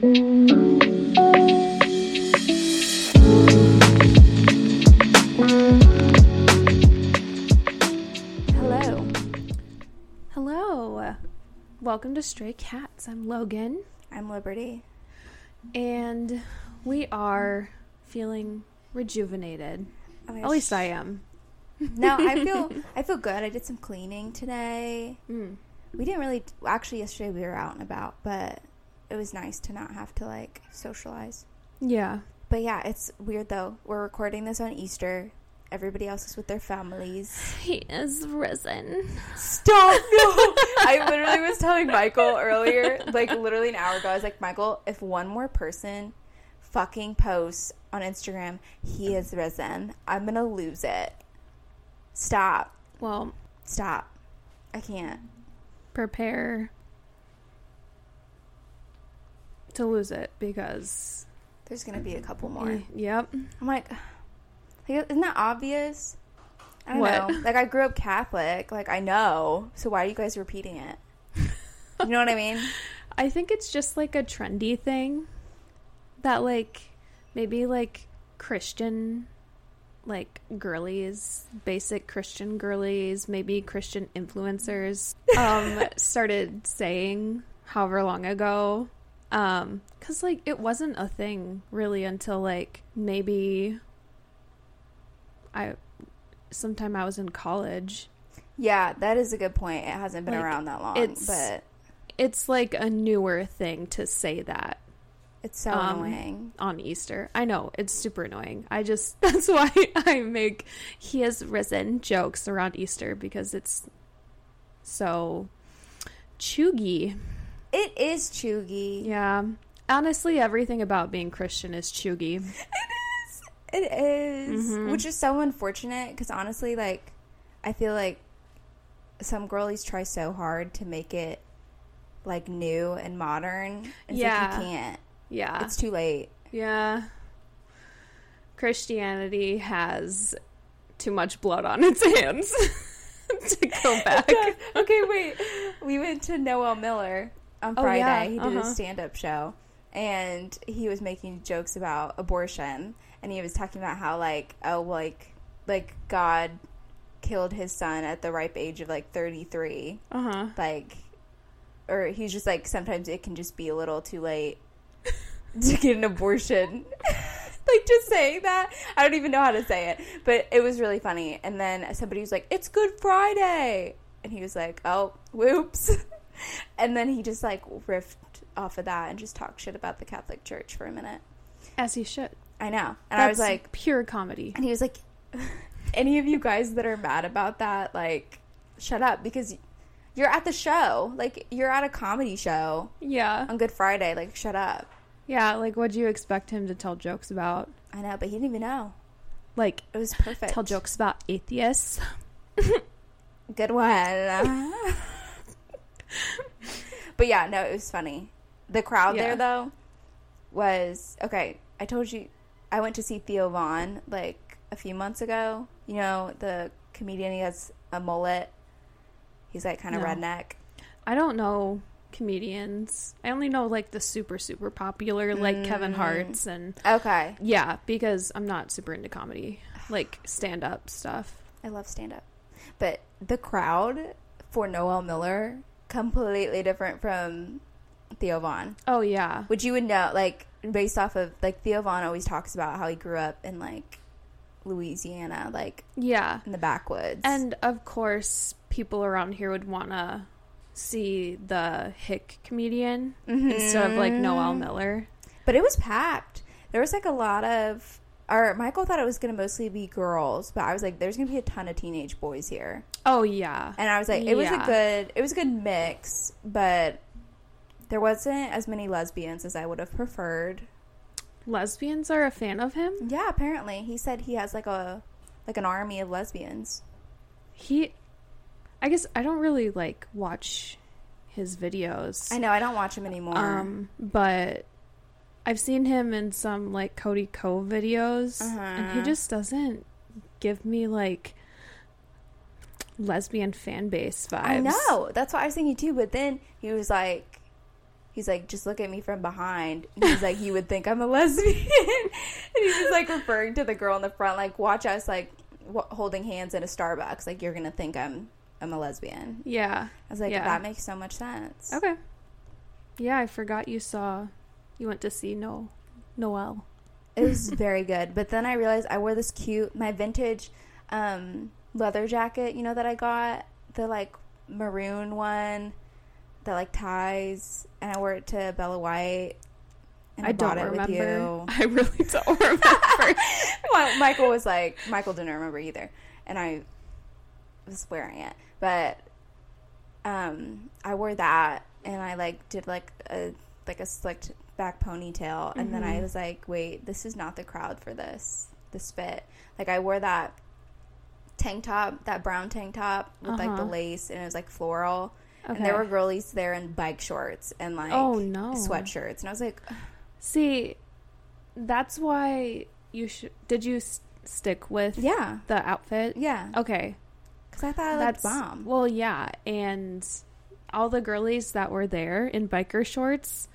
Hello. Hello. Welcome to Stray Cats. I'm Logan, I'm Liberty. and we are feeling rejuvenated. At least I am. No, I feel I feel good. I did some cleaning today. Mm. We didn't really actually yesterday we were out and about, but it was nice to not have to like socialize. Yeah. But yeah, it's weird though. We're recording this on Easter. Everybody else is with their families. He is risen. Stop! No, I literally was telling Michael earlier, like literally an hour ago. I was like, Michael, if one more person fucking posts on Instagram, he is risen, I'm gonna lose it. Stop! Well, Stop! I can't. prepare to lose it because. There's gonna be a couple more. Yep. I'm like, isn't that obvious? I don't What? know. Like, I grew up Catholic. Like, I know. So why are you guys repeating it? You know what I mean? I think it's just like a trendy thing that, like, maybe like Christian, like girlies, basic Christian girlies, maybe Christian influencers, um, started saying however long ago. Um, cause like it wasn't a thing really until like maybe I, sometime I was in college. Yeah, that is a good point. It hasn't been Like, around that long, it's- but It's like a newer thing to say that. it's so um, annoying. on Easter. I know it's super annoying. I just that's why I make he has risen jokes around Easter because it's so cheugy. It is cheugy. Yeah. Honestly, everything about being Christian is cheugy. It is. It is. Mhm. Which is so unfortunate because honestly, like, I feel like some girlies try so hard to make it like new and modern. It's Yeah. like you can't. Yeah. It's too late. yeah. Christianity has too much blood on its hands to go back. okay, wait. We went to Noel Miller on Oh, Friday. yeah. He did Uh-huh. a stand up show and he was making jokes about abortion and he was talking about how like oh like like God killed his son at the ripe age of like 33 Uh-huh. like or he's just like sometimes it can just be a little too late to get an abortion like just saying that i don't even know how to say it but it was really funny and then somebody was like it's good friday and he was like oh whoops and then he just like riffed off of that and just talked shit about the catholic church for a minute As he should. i know and i was like pure comedy. and he was like any of you guys that are mad about that like shut up because you're at the show like you're at a comedy show Yeah. on good friday like shut up Yeah, like what do you expect him to tell jokes about? i know but he didn't even know Like it was perfect tell jokes about atheists. good one but yeah no it was funny the crowd Yeah. there though was okay i told you i went to see Theo Von like a few months ago you know the comedian he has a mullet he's like kind of No. redneck I don't know comedians. I only know like the super super popular like Kevin Mm. Hart's and okay yeah, because I'm not super into comedy, like stand up stuff. I love stand up. But the crowd for Noel Miller completely different from Theo Von. Oh yeah. Which you would know like based off of like Theo Von always talks about how he grew up in like Louisiana, like Yeah. in the backwoods. And of course, people around here would want to see the hick comedian mm-hmm. instead of like Noel. Miller. But it was packed. There was like a lot of or Michael thought it was going to mostly be girls, but I was like there's going to be a ton of teenage boys here. Oh yeah. And I was like, it was a good, it was a good mix, but there wasn't as many lesbians as I would have preferred. Lesbians are a fan of him. Yeah, apparently he said he has like a, like an army of lesbians. He I guess I don't really like watch his videos. I know I don't watch him anymore. Um, but I've seen him in some like Cody Ko videos, and he Uh-huh. just doesn't give me like lesbian fan base vibes. I know that's what I was thinking too. But then he was like, he's like, just look at me from behind. He's like, you would think I'm a lesbian. and he's just like referring to the girl in the front, like, watch us like w- holding hands in a Starbucks. Like, you're gonna think I'm I'm a lesbian. Yeah. I was like, Yeah. that makes so much sense. Okay. Yeah, I forgot you saw. You went to see No Noel. It was very good. But then I realized I wore this cute, my vintage um, leather jacket, you know, that I got. The like maroon one that like ties. And I wore it to Bella White. And I bought don't it with remember. you. I really don't remember. well, Michael was like, Michael didn't remember either, and I was wearing it, but um, I wore that, and I like did like a like a slicked back ponytail, and then I Mhm. was like, wait, this is not the crowd for this this fit. Like I wore that tank top, that brown tank top with like the Uh-huh. lace, and it was like floral, Okay. and there were girlies there in bike shorts and like oh no. sweatshirts, and I was like, See, that's why you should. Did you s- stick with yeah, the outfit? yeah, Okay. because I thought I That's bomb. well, yeah, and all the girlies that were there in biker shorts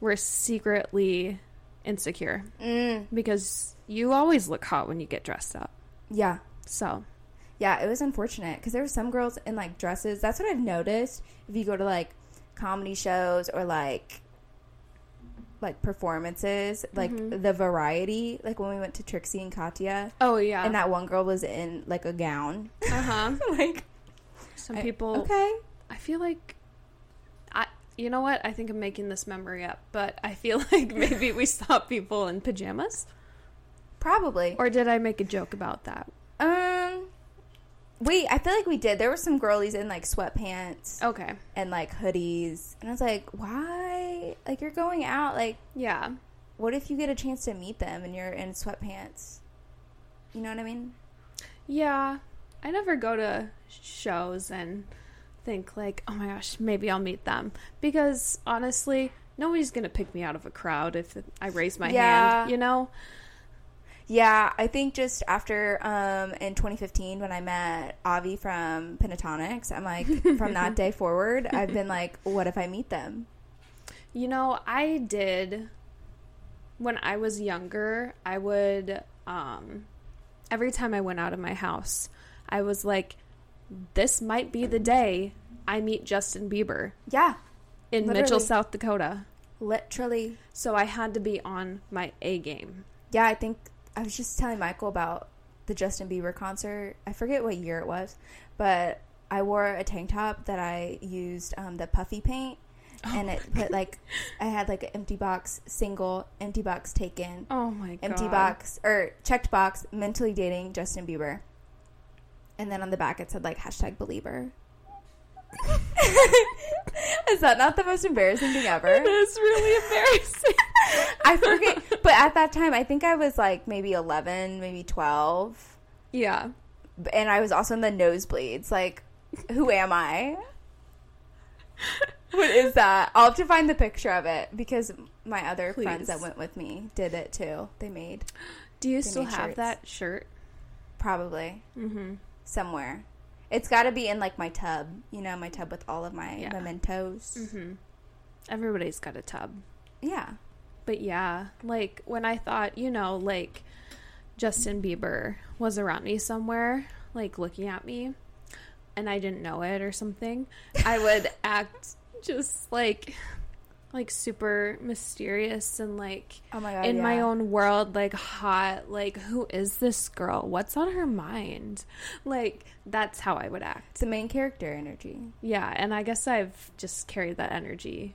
were secretly insecure Mm, because you always look hot when you get dressed up. yeah. So, Yeah, it was unfortunate because there were some girls in like dresses. That's what I've noticed. If you go to like comedy shows or like like performances, like Mhm. the variety, like when we went to Trixie and Katya, oh yeah, and that one girl was in like a gown. uh huh. like Some I- people. okay, I feel like I you know what? I think I'm making this memory up, but I feel like maybe we saw people in pajamas. probably. Or did I make a joke about that? Um, wait, I feel like we did. There were some girlies in like sweatpants Okay. and like hoodies, and I was like, why? Like you're going out, like. Yeah. what if you get a chance to meet them and you're in sweatpants? You know what I mean? Yeah. I never go to shows and think like, "Oh my gosh, maybe I'll meet them." Because honestly, nobody's going to pick me out of a crowd if I raise my Yeah. hand, you know? Yeah, I think just after um, in 2015 when I met Avi from Pentatonix, I'm like, from that day forward, I've been like, what if I meet them? You know, I did when I was younger, I would um every time I went out of my house, I was like this might be the day I meet Justin Bieber Yeah, in Literally. Mitchell, South Dakota. literally. So I had to be on my A game. Yeah, I think I was just telling Michael about the Justin Bieber concert. I forget what year it was, but I wore a tank top that I used um, the puffy paint. and it put like I had like an empty box, single empty box taken, Oh my god. empty box or checked box mentally dating Justin Bieber and then on the back it said like hashtag believer is that not the most embarrassing thing ever It is really embarrassing. i forget but at that time i think i was like maybe 11 maybe 12 yeah. and i was also in the nosebleeds like who am i what is that i'll have to find the picture of it because my other friends that went with me did it too they made Do you still have shirts. that shirt? probably Mhm. Somewhere. It's got to be in like my tub, you know, my tub with all of my Yeah. mementos. Mhm. Everybody's got a tub. Yeah. But yeah, like when I thought, you know, like Justin Bieber was around me somewhere, like looking at me, and I didn't know it or something, I would act just like like super mysterious and like Oh my god. in my own world like hot like who is this girl what's on her mind like that's how i would act It's the main character energy. yeah and i guess i've just carried that energy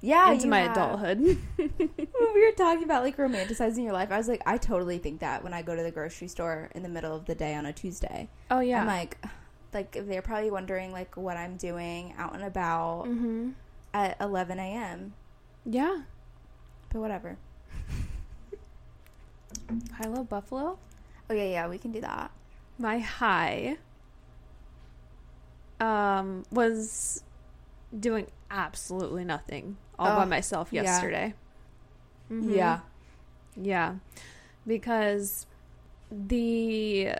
Yeah. into my have. adulthood When we were talking about like romanticizing your life, I was like, I totally think that when I go to the grocery store in the middle of the day on a Tuesday. oh yeah I'm like, like they're probably wondering like what I'm doing out and about mm-hmm. At 11 a.m. yeah But whatever. hello buffalo Oh yeah, yeah, we can do that. my high um was doing absolutely nothing all by Oh, myself yeah. yesterday Mhm. Yeah. Yeah. Because the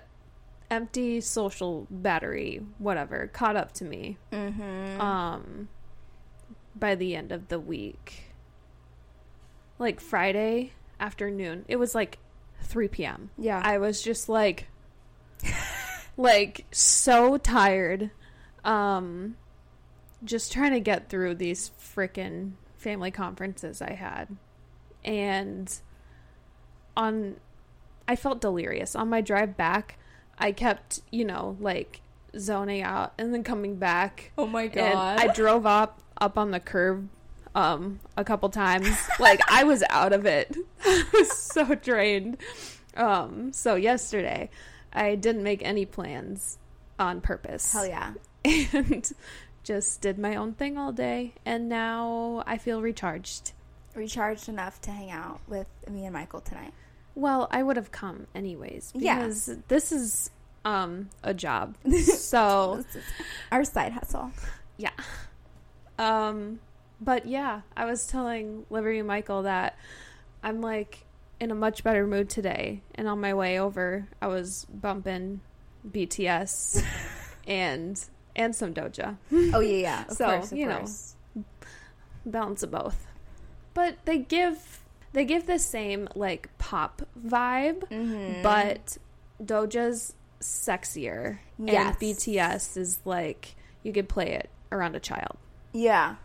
empty social battery, whatever, caught up to me. Mm-hmm. Um by the end of the week. Like Friday afternoon. It was like 3 p.m. Yeah. I was just like like so tired. Um just trying to get through these freaking family conferences I had. And on I felt delirious. On my drive back, I kept, you know, like zoning out and then coming back. oh my And I drove up up on the curb um a couple times. like I was out of it. I was so drained. Um so yesterday I didn't make any plans on purpose. Hell yeah. And just did my own thing all day and now I feel recharged. Recharged enough to hang out with me and Michael tonight. Well, I would have come anyways Yeah. because this is um a job. So our side hustle. Yeah. Um, but yeah, I was telling Liberty and Michael that I'm like in a much better mood today. And on my way over, I was bumping BTS and and some Doja. Oh yeah, yeah. Of So, course, of you know. course. Balance of both. But they give they give the same like pop vibe, Mhm. but Doja's sexier Yes. and BTS is like you could play it around a child. Yeah,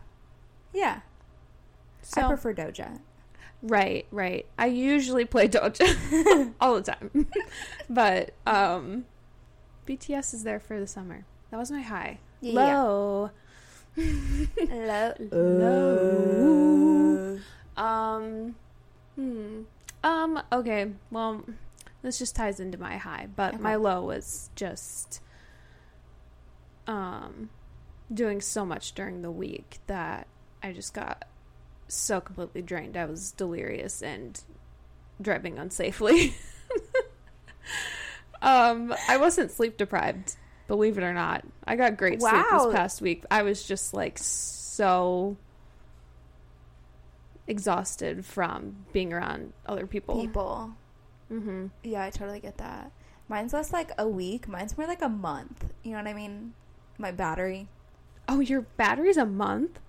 yeah. So I prefer Doja. Right, right. I usually play Doja all the time. but um BTS is there for the summer. That was my high. Yeah. Low. Hello. Low. Um hmm. Um okay. Well, this just ties into my high, but Okay. my low was just um doing so much during the week that I just got so completely drained. I was delirious and driving unsafely. um, I wasn't sleep deprived, believe it or not. I got great sleep this past week. I was just like so exhausted from being around other people. People. hmm Yeah, I totally get that. Mine's less like a week. Mine's more like a month. You know what I mean? My battery. Oh, your battery's a month?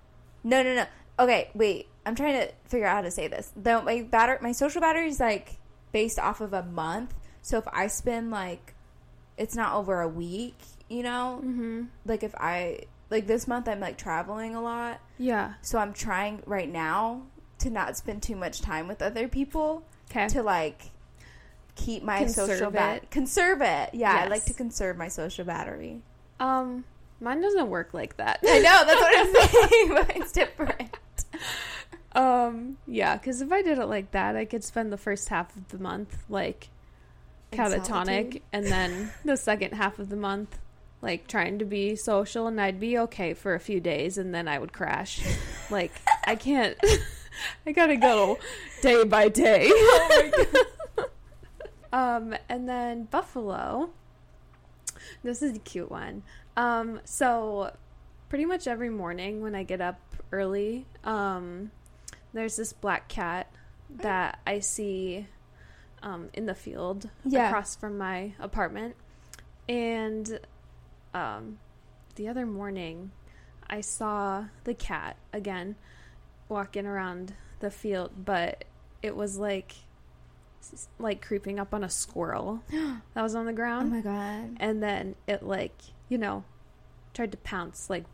No, no, no. Okay, wait. I'm trying to figure out how to say this. Though my batter, my social battery is like based off of a month. So if I spend like, it's not over a week. You know, Mm-hmm. like if I like this month, I'm like traveling a lot. Yeah. So I'm trying right now to not spend too much time with other people Okay. to like keep my Conserve social battery. Conserve it. Yeah, I like to conserve my social battery. Um, mine doesn't work like that. I know that's what I'm saying, but it's different. Um, yeah, because if I did it like that, I could spend the first half of the month like catatonic, and then the second half of the month like trying to be social, and I'd be okay for a few days, and then I would crash. like I can't. I gotta go day by day. Oh. Um, and then Buffalo. This is a cute one. Um, so pretty much every morning when I get up early, um, there's this black cat that I see um, in the field Yeah. across from my apartment. And um, the other morning, I saw the cat again walking around the field, but it was like like creeping up on a squirrel that was on the ground. Oh my god. and then it like you know tried to pounce like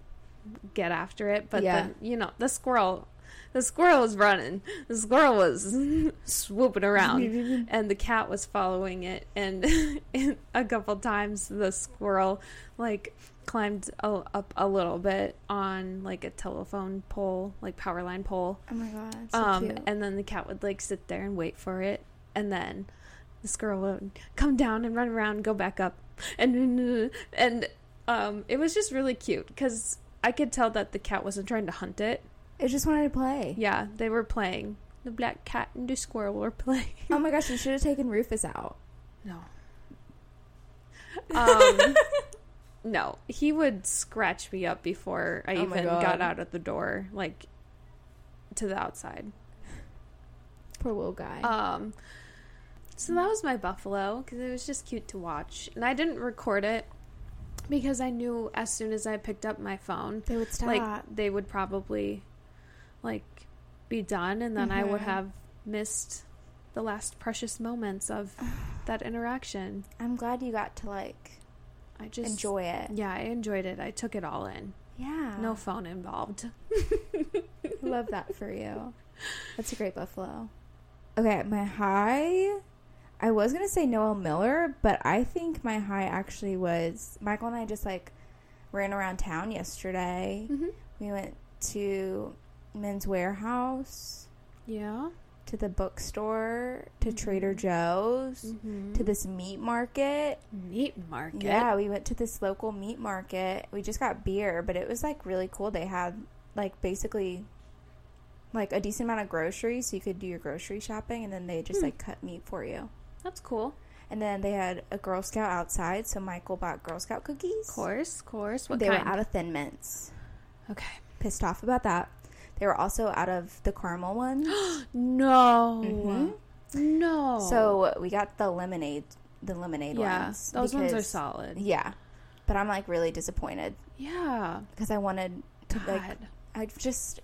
get after it but Yeah. then you know the squirrel the squirrel was running the squirrel was swooping around and the cat was following it and, and a couple times the squirrel like climbed a, up a little bit on like a telephone pole like power line pole Oh my god. So um, and then the cat would like sit there and wait for it, and then the squirrel would come down and run around, and go back up, and and um, it was just really cute because I could tell that the cat wasn't trying to hunt it. it just wanted to play. Yeah, they were playing. The black cat and the squirrel were playing. Oh my gosh, you should have taken Rufus out. No. Um, no, he would scratch me up before I Oh even got out of the door, like to the outside. Poor little guy. Um, so that was my buffalo because it was just cute to watch, and I didn't record it because I knew as soon as I picked up my phone, they would stop. like they would probably like be done and then I would Mhm. have missed the last precious moments of that interaction. I'm glad you got to like I just enjoy it. Yeah, I enjoyed it. I took it all in. Yeah. No phone involved. Love that for you. That's a great buffalo. Okay, my high. I was gonna say Noel Miller, but I think my high actually was Michael and I just like ran around town yesterday. hmm We went to Men's Wearhouse, Yeah. to the bookstore, to Mhm. Trader Joe's, Mm-hmm. to this meat market. meat market. Yeah, we went to this local meat market. We just got beer, but it was like really cool. They had like basically like a decent amount of groceries so you could do your grocery shopping and then they just Hmm. like cut meat for you. That's cool. And then they had a Girl Scout outside, so Michael bought Girl Scout cookies. Of course, of course. What they kind? were out of thin mints. okay. Pissed off about that. They were also out of the caramel ones. No. Mhm. No. So we got the lemonade the lemonade yeah, ones. those ones are solid. Yeah. But I'm like really disappointed Yeah. because I wanted to like God. I just,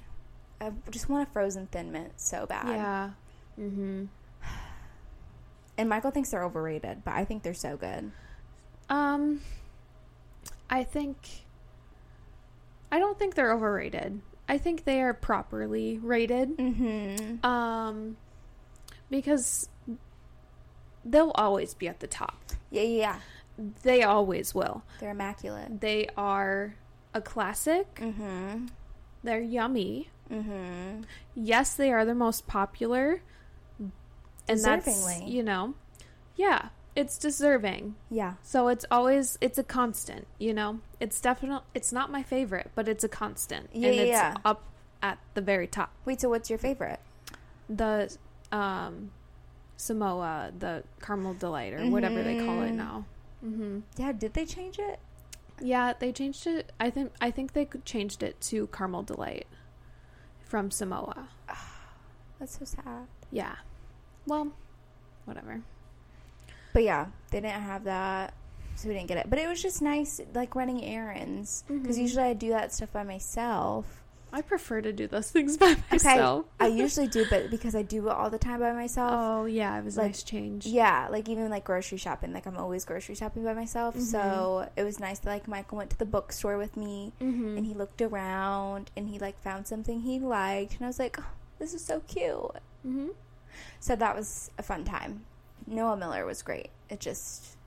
I just want a frozen thin mint so bad. Yeah. Mm-hmm. And Michael thinks they're overrated, but I think they're so good. Um, I think. I don't think they're overrated. I think they are properly rated. Mm-hmm. Um, because they'll always be at the top. Yeah, yeah. They always will. They're immaculate. They are a classic. Mm-hmm. They're yummy. Mm-hmm. Yes, they are the most popular. And that's, you know, yeah, it's deserving. Yeah. So it's always it's a constant, you know. It's definitely it's not my favorite, but it's a constant, Yeah, and yeah, it's yeah. up at the very top. Wait, so what's your favorite? The um, Samoa, the caramel delight, or whatever they call it Mhm. now. hmm Yeah, did they change it? Yeah, they changed it. I think I think they changed it to caramel delight from Samoa. That's so sad. Yeah. Well, whatever. But yeah, they didn't have that, so we didn't get it. But it was just nice, like running errands, because Mhm. usually I do that stuff by myself. I prefer to do those things by myself. I usually do, but because I do it all the time by myself, Oh yeah, it was a Like, nice change. Yeah, like even like grocery shopping, like I'm always grocery shopping by myself. Mhm. So it was nice that like Michael went to the bookstore with me Mm-hmm. and he looked around and he like found something he liked and I was like, oh, this is so cute. mm-hmm. So that was a fun time. Noel Miller was great. It just,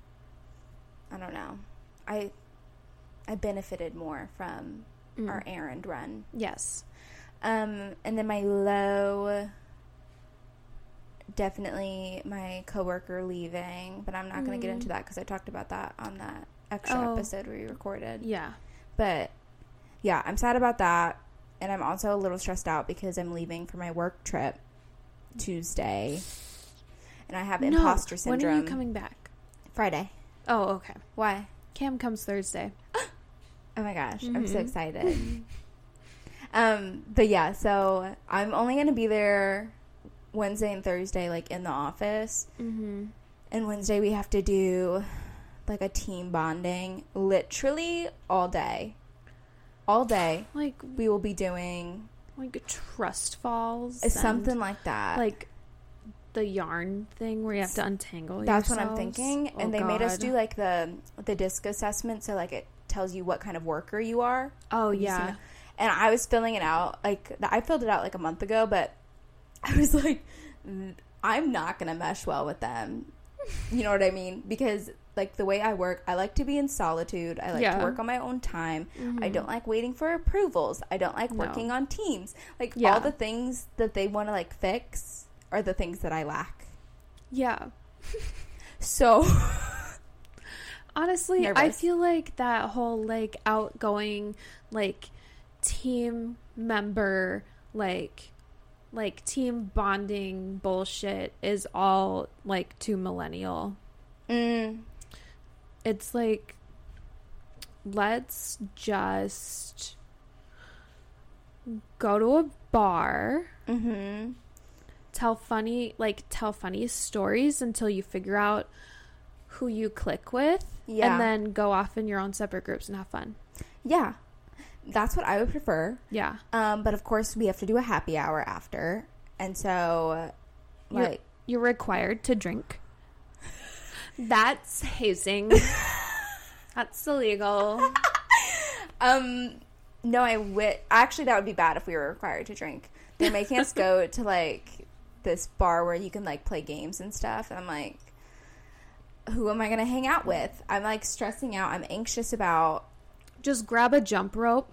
I don't know, I I benefited more from Mm. our errand run. Yes. Um, and then my low, definitely my coworker leaving, but I'm not going to get Mm. into that because I talked about that on that extra Oh. episode we recorded. Yeah. But yeah, I'm sad about that, and I'm also a little stressed out because I'm leaving for my work trip Tuesday, and I have imposter syndrome. When are you coming back? Friday. Oh, okay. Why? Cam comes Thursday. Oh my gosh, I'm so Mhm. excited. um, but yeah, so I'm only gonna be there Wednesday and Thursday, like in the office. Mm-hmm. And Wednesday we have to do like a team bonding, literally all day. All day Like we will be doing like trust falls. and, something like that. like the yarn thing where you have to untangle. That's what I'm yourselves. thinking. And Oh, they made us do like the the disc assessment, so like it tells you what kind of worker you are. Oh yeah. and I was filling it out like I filled it out like a month ago, but I was like, "Mm, I'm not gonna mesh well with them. You know what I mean? Because like the way I work, I like to be in solitude. I like Yeah. to work on my own time. I Mhm. don't like waiting for approvals. I don't like No. working on teams. Like Yeah. all the things that they want to like fix are the things that I lack. Yeah. So Honestly, I feel like that whole like outgoing like team member like like team bonding bullshit is all like too millennial. mm, It's like let's just go to a bar, mhm. tell funny like tell funny stories until you figure out who you click with Yeah. and then go off in your own separate groups and have fun. Yeah. That's what I would prefer. Yeah. Um, but of course, we have to do a happy hour after, and so You're- like You're required to drink. That's hazing. That's illegal. Um, no, I wit. Actually, that would be bad if we were required to drink. They're making us go to like this bar where you can like play games and stuff, and I'm like, who am I gonna hang out with? I'm like stressing out. I'm anxious about Just grab a jump rope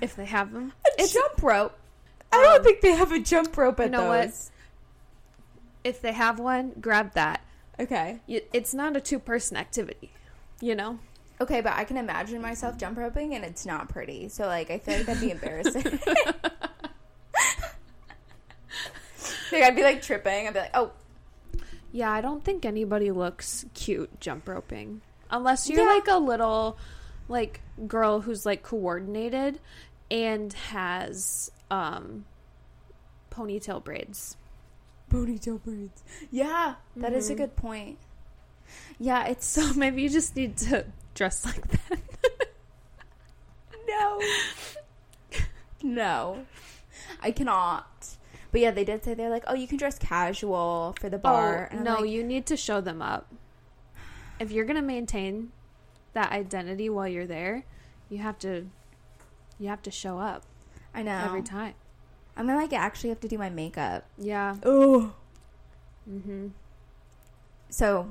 if they have them. a jump rope. I don't Um, think they have a jump rope at you know what? If they have one, grab that. Okay, It's not a two person activity, you know? okay, but I can imagine myself jump roping, and it's not pretty. So like, I feel like that'd be embarrassing. like I'd be like tripping. I'd be like, oh, Yeah, I don't think anybody looks cute jump roping. Unless you're Yeah. like a little like girl who's like coordinated and has um ponytail braids. Ponytail braids. Yeah, that is a Mhm. good point. Yeah, it's So maybe you just need to dress like that. no, no, I cannot. But yeah, they did say they're like, oh, you can dress casual for the bar. oh, no, like, you need to show them up. If you're going to maintain that identity while you're there, you have to you have to show up I know. every time. I'm gonna like actually have to do my makeup. Yeah. Oh. Mhm. So,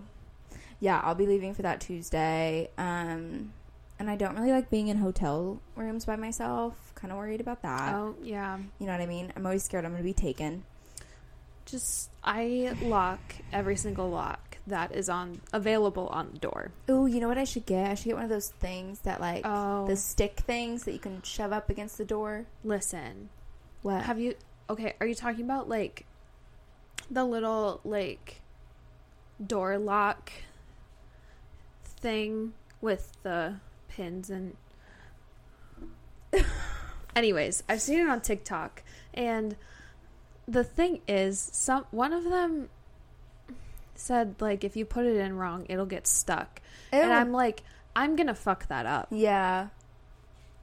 yeah, I'll be leaving for that Tuesday. Um, and I don't really like being in hotel rooms by myself. Kind of worried about that. Oh, yeah. You know what I mean? I'm always scared I'm gonna be taken. Just I lock every single lock that is on available on the door. Oh, you know what I should get? I should get one of those things that like Oh, the stick things that you can shove up against the door. listen. What? Have you Okay, are you talking about like the little like door lock thing with the pins and Anyways, I've seen it on TikTok and the thing is some one of them said like if you put it in wrong, it'll get stuck. And I'm like I'm going to fuck that up. yeah.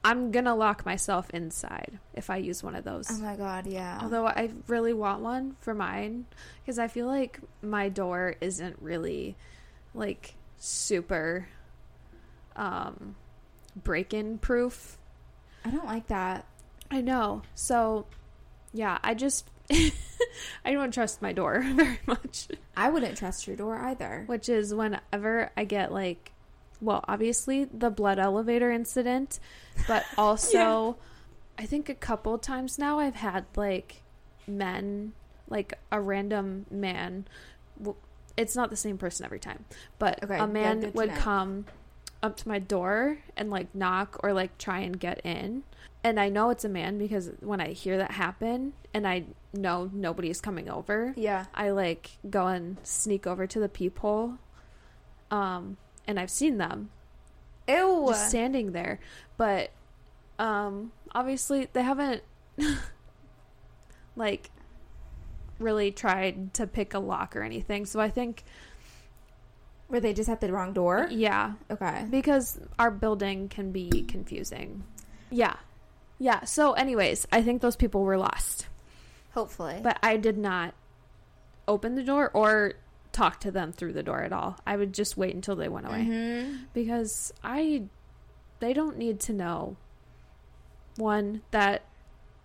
I'm to lock myself inside if I use one of those. Oh my god, yeah. Although I really want one for mine because I feel like my door isn't really like super um break-in proof. I don't like that. I know. So yeah, I just I don't trust my door very much, I wouldn't trust your door either. which is whenever I get like well, obviously the blood elevator incident, but also I think a couple times now I've had like men, like a random man. It's not the same person every time, but Okay, a man would come up to my door and like knock or like try and get in. And I know it's a man because when I hear that happen and I know nobody's coming over, Yeah. I like go and sneak over to the peephole. Um, and I've seen them Ew. just standing there, but um, obviously they haven't like really tried to pick a lock or anything. So I think, Where they just at the wrong door? yeah, Okay. because our building can be confusing. Yeah, yeah. So, anyways, I think those people were lost, Hopefully. but I did not open the door or talk to them through the door at all. I would just wait until they went away. Mhm. because I they don't need to know one that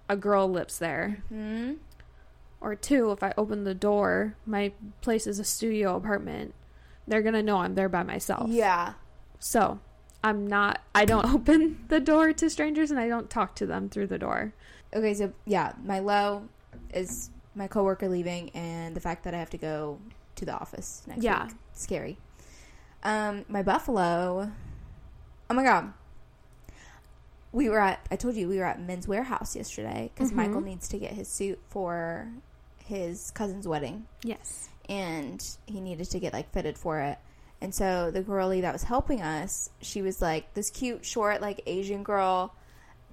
a girl lives there Mhm. or two if I open the door my place is a studio apartment they're going to know I'm there by myself. Yeah. So, I'm not I don't open the door to strangers and I don't talk to them through the door. Okay, so yeah, my low is my coworker leaving and the fact that I have to go to the office next Yeah. week. Scary. Um, my buffalo. Oh my god. We were at. I told you we were at Men's Wearhouse yesterday because Mhm. Michael needs to get his suit for his cousin's wedding, Yes. and he needed to get like fitted for it. And so the girlie that was helping us, she was like this cute, short, like Asian girl.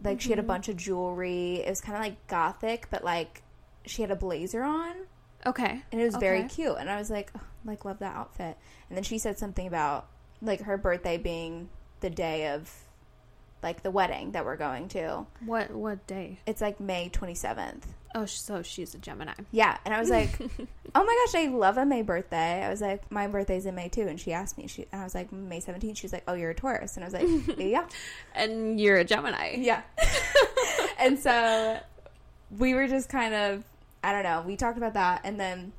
Like she had a Mhm. bunch of jewelry. It was kind of like gothic, but like she had a blazer on, Okay. and it was very cute. And I was like, "Ugh, like love that outfit. And then she said something about like her birthday being the day of like the wedding that we're going to. What what day? It's like May 27th. Oh, so she's a Gemini. Yeah, and I was like, "Oh my gosh, I love a May birthday." I was like, "My birthday's in May too," and she asked me. She and I was like, "May 17th." She's like, "Oh, you're a Taurus," and I was like, "Yeah, And you're a Gemini. yeah." and so we were just kind of, I don't know. We talked about that, and then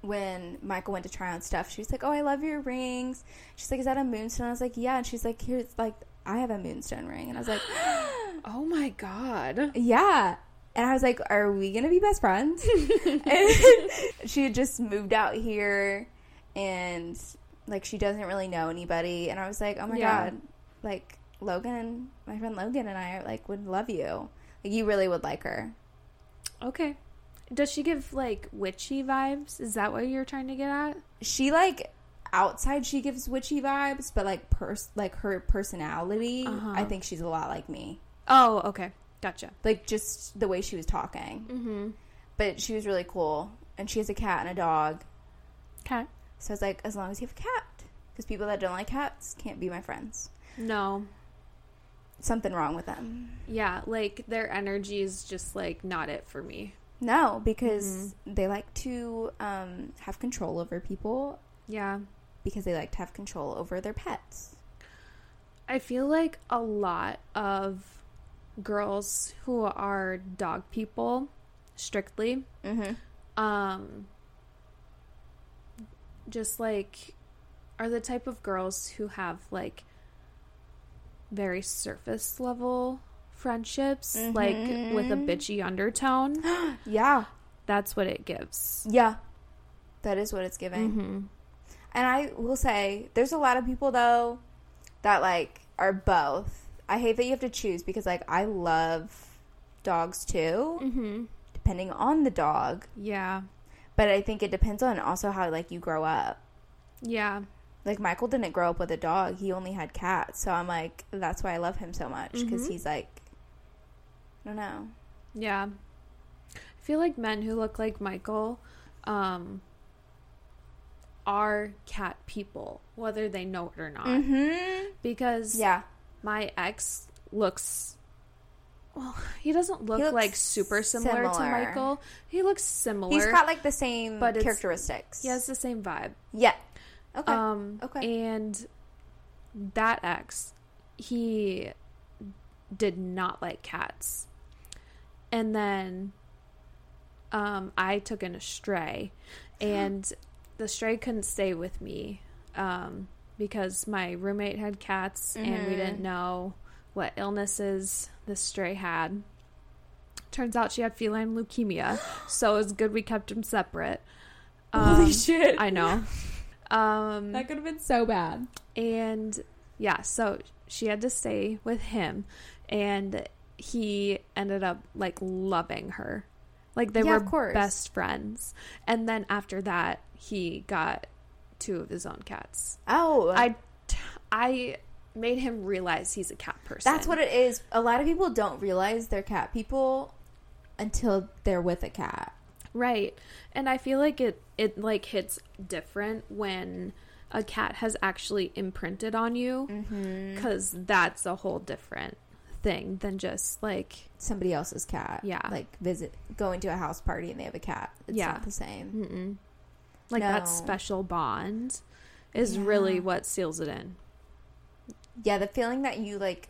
when Michael went to try on stuff, she was like, "Oh, I love your rings." She's like, "Is that a moonstone?" I was like, "Yeah," and she's like, "Here's like I have a moonstone ring," and I was like, Oh my god. Yeah. And I was like, are we going to be best friends? and she had just moved out here and like she doesn't really know anybody. And I was like, oh my Yeah. God, like Logan, my friend Logan and I are like, would love you. Like, you really would like her. Okay. Does she give like witchy vibes? Is that what you're trying to get at? She like outside she gives witchy vibes, but like pers- like her personality, Uh-huh. I think she's a lot like me. Oh, okay. Gotcha. Like just the way she was talking. Mm-hmm. But she was really cool. And she has a cat and a dog. Okay. So I was like, as long as you have a cat. Because people that don't like cats can't be my friends. No. Something wrong with them. Yeah, like their energy is just like not it for me. No, because they like to um, have control over people Yeah. because they like to have control over their pets. I feel like a lot of girls who are dog people strictly Mm-hmm. um just like are the type of girls who have like very surface level friendships like with a Mhm. bitchy undertone Yeah. that's what it gives Yeah. That is what it's giving. mm-hmm. And I will say, there's a lot of people though that like are both. I hate that you have to choose because like I love dogs too, Mm-hmm. depending on the dog. yeah But I think it depends on also how like you grow up. yeah Like Michael didn't grow up with a dog; he only had cats. So I'm like, that's why I love him so much because Mhm. he's like, I don't know. yeah i feel like men who look like michael um are cat people whether they know it or not Mm-hmm. because Yeah, my ex looks well he doesn't look looks like super similar, to michael he looks similar he's got like the same But characteristics. he has the same vibe Yeah. Okay. um Okay. and that ex he did not like cats and then um i took in a stray and the stray couldn't stay with me um because my roommate had cats and we didn't know what illnesses the stray had. Turns out she had feline leukemia so it's good we kept them separate. Holy Um, shit! i know. Um that could have been so bad. and yeah, so she had to stay with him. And he ended up like loving her. Like they Yeah, were best friends. And then after that, he got two of his own cats. Oh, I I made him realize he's a cat person. that's what it is. A lot of people don't realize they're cat people until they're with a cat. Right. And I feel like it it like hits different when a cat has actually imprinted on you Mm-hmm. cuz that's a whole different thing than just like Somebody else's cat. Yeah. Like visit, going to a house party and they have a cat. It's Yeah. not the same. Mm-mm. Like No. that special bond is Yeah. really what seals it in. Yeah, the feeling that you like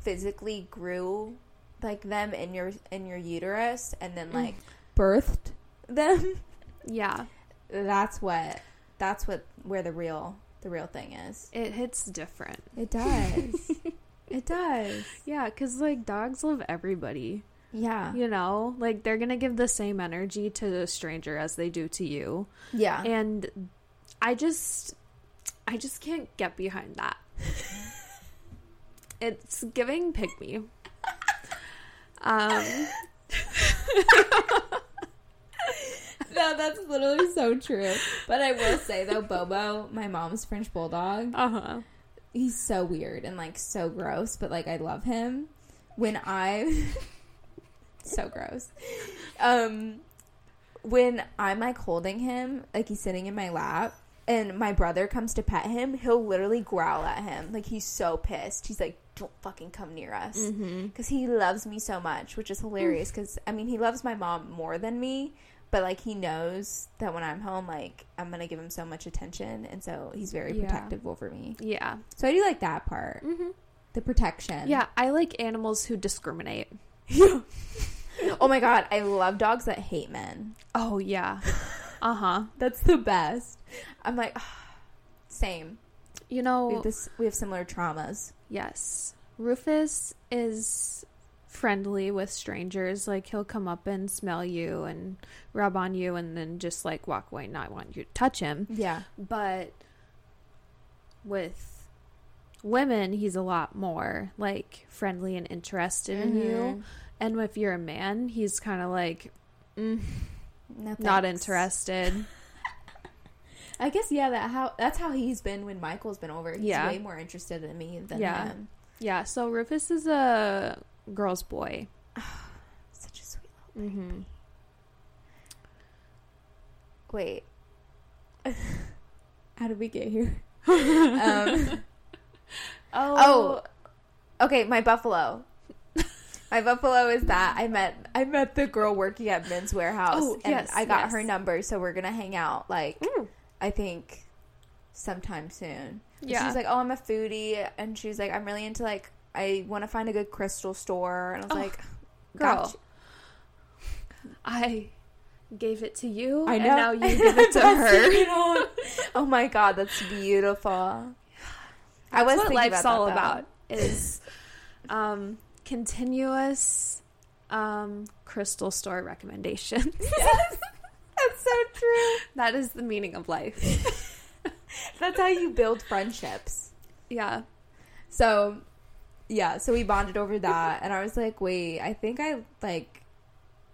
physically grew like them in your in your uterus and then mm. like birthed them. Yeah, That's what that's what where the real the real thing is. it hits different. It does. it does. Yeah, because like dogs love everybody. Yeah. You know, like they're gonna give the same energy to a stranger as they do to you, Yeah. and I just, I just can't get behind that. it's giving pick me. Um, no, that's literally so true. But I will say though, Bobo, my mom's French bulldog, uh huh. He's so weird and like so gross, but like I love him. When I so gross. Um when I'm like holding him, like he's sitting in my lap and my brother comes to pet him, he'll literally growl at him. Like he's so pissed. He's like, don't fucking come near us Mm-hmm. because he loves me so much, which is hilarious. Because I mean, he loves my mom more than me, but like he knows that when I'm home, like I'm gonna give him so much attention, and so he's very Yeah. protective over me. Yeah. So I do like that part, Mm-hmm. the protection. Yeah, I like animals who discriminate. oh my god, I love dogs that hate men. Oh yeah. Uh huh. That's the best. I'm like, same. You We know, have this. We have similar traumas. yes. Rufus is friendly with strangers. Like he'll come up and smell you and rub on you and then just like walk away, not want you to touch him. Yeah. But with women, he's a lot more like friendly and interested in you. Mhm. And if you're a man, he's kind of like mm, No not interested. I guess yeah. That how that's how he's been when Michael's been over. He's Yeah. way more interested in me than Yeah. him. yeah, so Rufus is a girl's boy. Such a sweet little. Mm-hmm. Wait. how did we get here? um, oh. Okay, my buffalo. My buffalo is that I met I met the girl working at Men's Wearhouse, Oh, and yes, I got yes. her number, so we're gonna hang out. Like. I think sometime soon. Yeah. She's like, oh, I'm a foodie, and she's like, I'm really into like, I want to find a good crystal store, and I was Oh, like, girl. got I gave it to you, I and know. now you give it to her. oh my god, that's beautiful. I That's was what life's about all that, about is um, continuous um, crystal store recommendations. Yes, that's so true. that is the meaning of life. That's how you build friendships. Yeah. So, yeah, so we bonded over that, and I was like, wait, I think I like,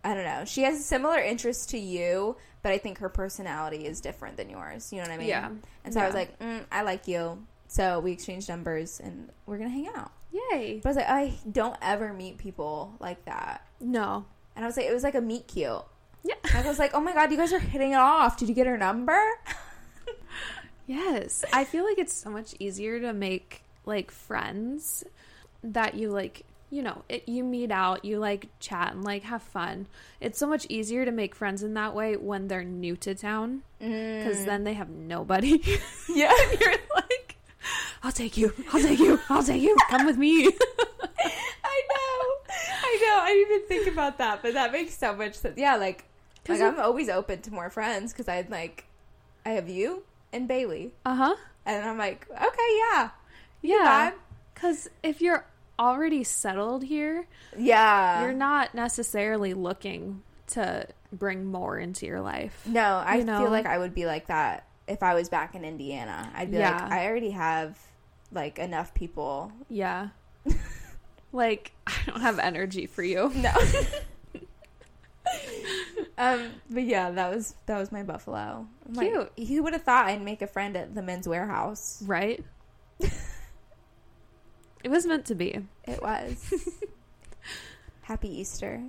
I don't know. She has a similar interest to you, but I think her personality is different than yours. You know what I mean? Yeah. And so I was like, mm, I like you. So we exchanged numbers, and we're gonna hang out. Yay. But I was like, I don't ever meet people like that. No. And I was like, it was like a meet cute. Yeah. I was like, oh my god, you guys are hitting it off. Did you get her number? Yes. I feel like it's so much easier to make like friends that you like, you know, it, you meet out, you like chat and like have fun. It's so much easier to make friends in that way when they're new to town because then they have nobody. Mm. yeah. and you're like, I'll take you. I'll take you. I'll take you. Come with me. I know. I know. I didn't even think about that, but that makes so much sense. Yeah, like, like I'm always open to more friends because I like, I have you and Bailey, Uh huh. and I'm like, okay, yeah, Yeah. Because if you're already settled here, yeah. you're not necessarily looking to bring more into your life. no, I you know? feel like I would be like that if I was back in Indiana. I'd be Yeah. like, I already have like enough people. Yeah. like, I don't have energy for you. No. um, but yeah, that was that was my buffalo. I'm like, Cute. who would have thought I'd make a friend at the Men's Wearhouse? Right? it was meant to be. It was. Happy Easter.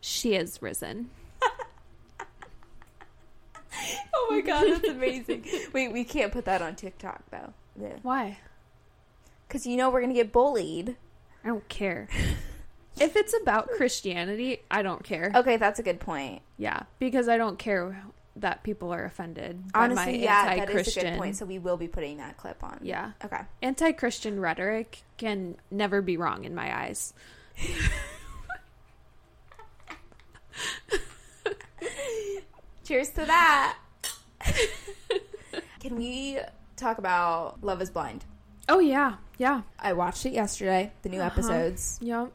She is risen. Oh my god, that's amazing. Wait, we can't put that on TikTok though. Why? Because you know we're gonna get bullied. I don't care. if it's about Christianity, I don't care. Okay, that's a good point. Yeah, because I don't care that people are offended by my Honestly, yeah, that is a good point. So we will be putting that clip on. yeah, Okay. anti-Christian rhetoric can never be wrong in my eyes. Cheers to that. Can we talk about Love is Blind? Oh yeah, yeah, I watched it yesterday, the new Uh-huh. episodes. yep.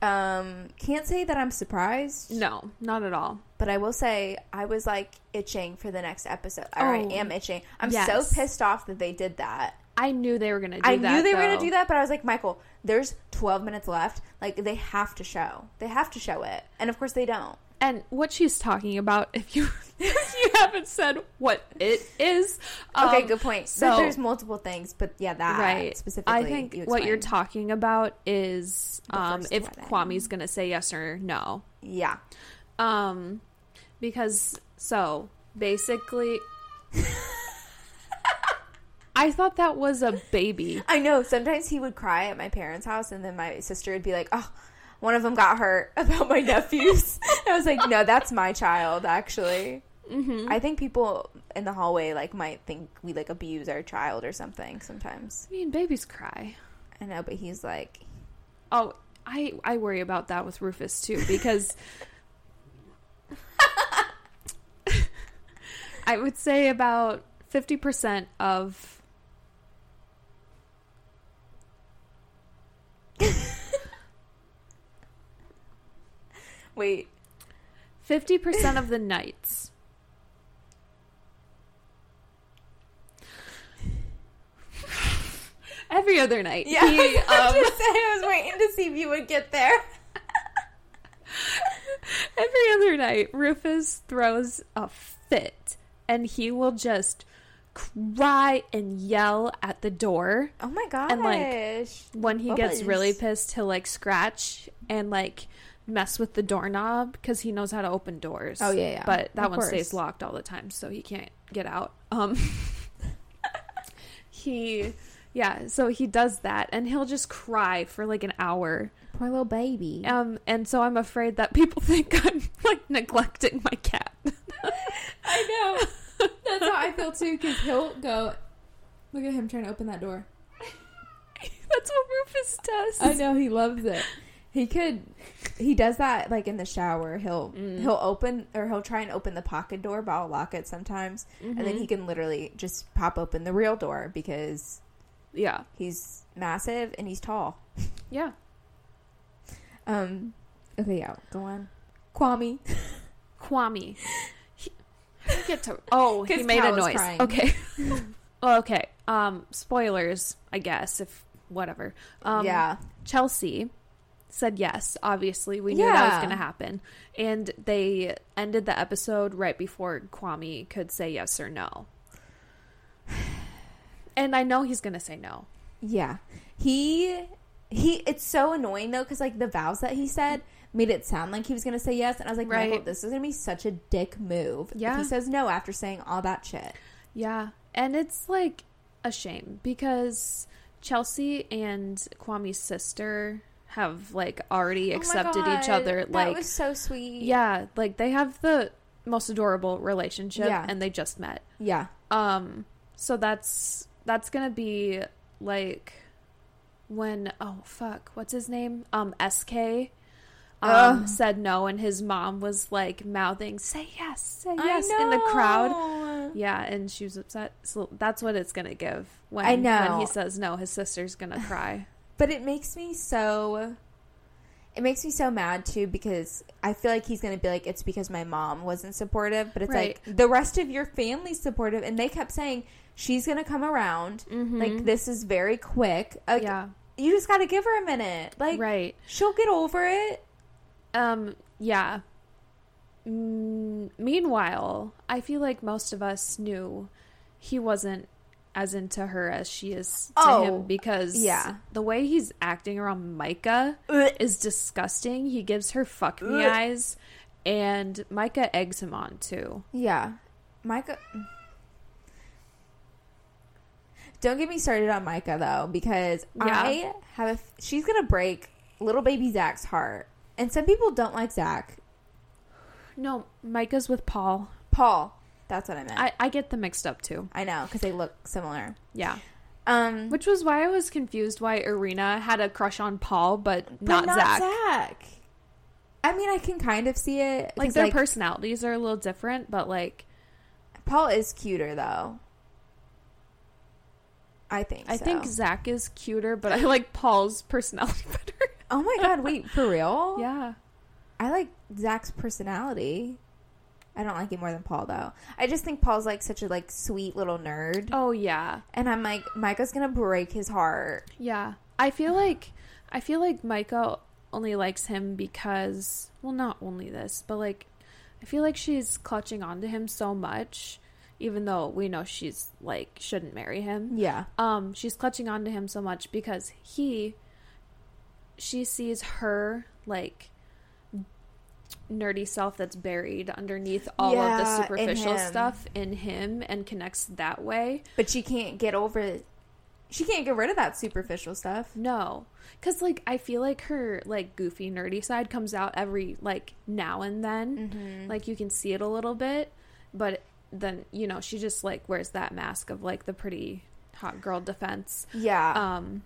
Um, can't say that I'm surprised. No, not at all. But I will say I was like itching for the next episode. Or I Oh, am itching. I'm yes. so pissed off that they did that. I knew they were gonna do I that. knew they were gonna do that, but I was like, Michael, there's 12 minutes left. Like they have to show. They have to show it, and of course they don't. And what she's talking about, if you if you haven't said what it is, Okay, um, good point. So but there's multiple things, but yeah, that right specifically. i think you what you're talking about is um, if wedding. kwame's gonna say yes or no Yeah. um because so basically I thought that was a baby. I know. Sometimes he would cry at my parents' house, and then my sister would be like, "Oh, one of them got hurt about my nephews." I was like, "No, that's my child, actually." Mm-hmm. I think people in the hallway like might think we like abuse our child or something. Sometimes I mean, babies cry. I know, but he's like, Oh, I I worry about that with Rufus too because I would say about 50% of "Wait, 50% of the nights every other night yeah." he, I was um, just saying, I was waiting to see if you would get there. Every other night, Rufus throws a fit and he will just cry and yell at the door. Oh my gosh! And, like, When he gets really pissed, he'll like scratch and like mess with the doorknob because he knows how to open doors. Oh, yeah, yeah. But that Of one stays locked all the time, so he can't get out. Um, he, yeah, so he does that and he'll just cry for like an hour. poor little baby. Um, and so I'm afraid that people think I'm like neglecting my cat. I know. That's how I feel too. Because he'll go. Look at him trying to open that door. That's what Rufus does. I know he loves it. He could. He does that like in the shower. He'll Mm. he'll open or he'll try and open the pocket door, but I'll lock it sometimes, and then Mhm. he can literally just pop open the real door because Yeah. he's massive and he's tall. Yeah. Um. Okay, yeah. Go on. Kwame. Kwame. He, how do you get to? Oh, he made a Cal was noise. crying. Okay. oh, okay. Um, spoilers, I guess. If whatever. Um, yeah. Chelsea said yes. Obviously, we knew that was going to happen, and they ended the episode right before Kwame could say yes or no. And I know he's going to say no. Yeah. He he it's so annoying though cuz like the vows that he said made it sound like he was going to say yes and I was like, Right. "Michael, this is going to be such a dick move." If Yeah. he says no after saying all that shit. Yeah. And it's like a shame because Chelsea and Kwame's sister have like already accepted Oh each other. That Like, was so sweet. yeah, like they have the most adorable relationship Yeah. and they just met. Yeah. Um, so that's that's gonna be like when oh fuck, what's his name? Um, SK. Um, Ugh. said no, and his mom was like mouthing, "Say yes, say yes" in the crowd. Yeah, and she was upset. So that's what it's gonna give when I know. when he says no. His sister's gonna cry. But it makes me so it makes me so mad too because I feel like he's going to be like it's because my mom wasn't supportive, but it's Right. like the rest of your family's supportive and they kept saying she's going to come around. Mhm. Like this is very quick. Like, yeah, You just got to give her a minute. Like right. she'll get over it. Um, yeah. Mm, meanwhile, I feel like most of us knew he wasn't as into her as she is to Oh, him because yeah. the way he's acting around Micah Ugh. is disgusting. He gives her fuck me Ugh. eyes, and Micah eggs him on too. Yeah. Micah Don't get me started on Micah though because Yeah. I have a f- she's going to break little baby Zach's heart. And some people don't like Zach. No, Micah's with Paul. Paul. That's what I meant. I, I, get them mixed up too. I know because they look similar. Yeah. Um, Which was why I was confused why Irina had a crush on Paul, but, but not, Zach. Zach. I mean, I can kind of see it. Like their personalities are a little different, but like Paul is cuter though. I think. I so. think Zach is cuter, but I like Paul's personality better. Oh my god! Wait, for real? yeah. I like Zach's personality. I don't like it more than Paul though. I just think Paul's like such a like sweet little nerd, Oh yeah. and I'm like Micah's gonna break his heart. Yeah. I feel like I feel like Micah only likes him because well not only this, but like I feel like she's clutching onto him so much even though we know she's like shouldn't marry him. Yeah, Um she's clutching onto him so much because he she sees her like nerdy self that's buried underneath all of the superficial him. stuff in him and connects that way. But she can't get over. She can't get rid of that superficial stuff. No. Cuz like I feel like her like goofy nerdy side comes out every like now and then. Mm-hmm. Like you can see it a little bit, but then you know, she just like wears that mask of like the pretty hot girl defense. Yeah. Um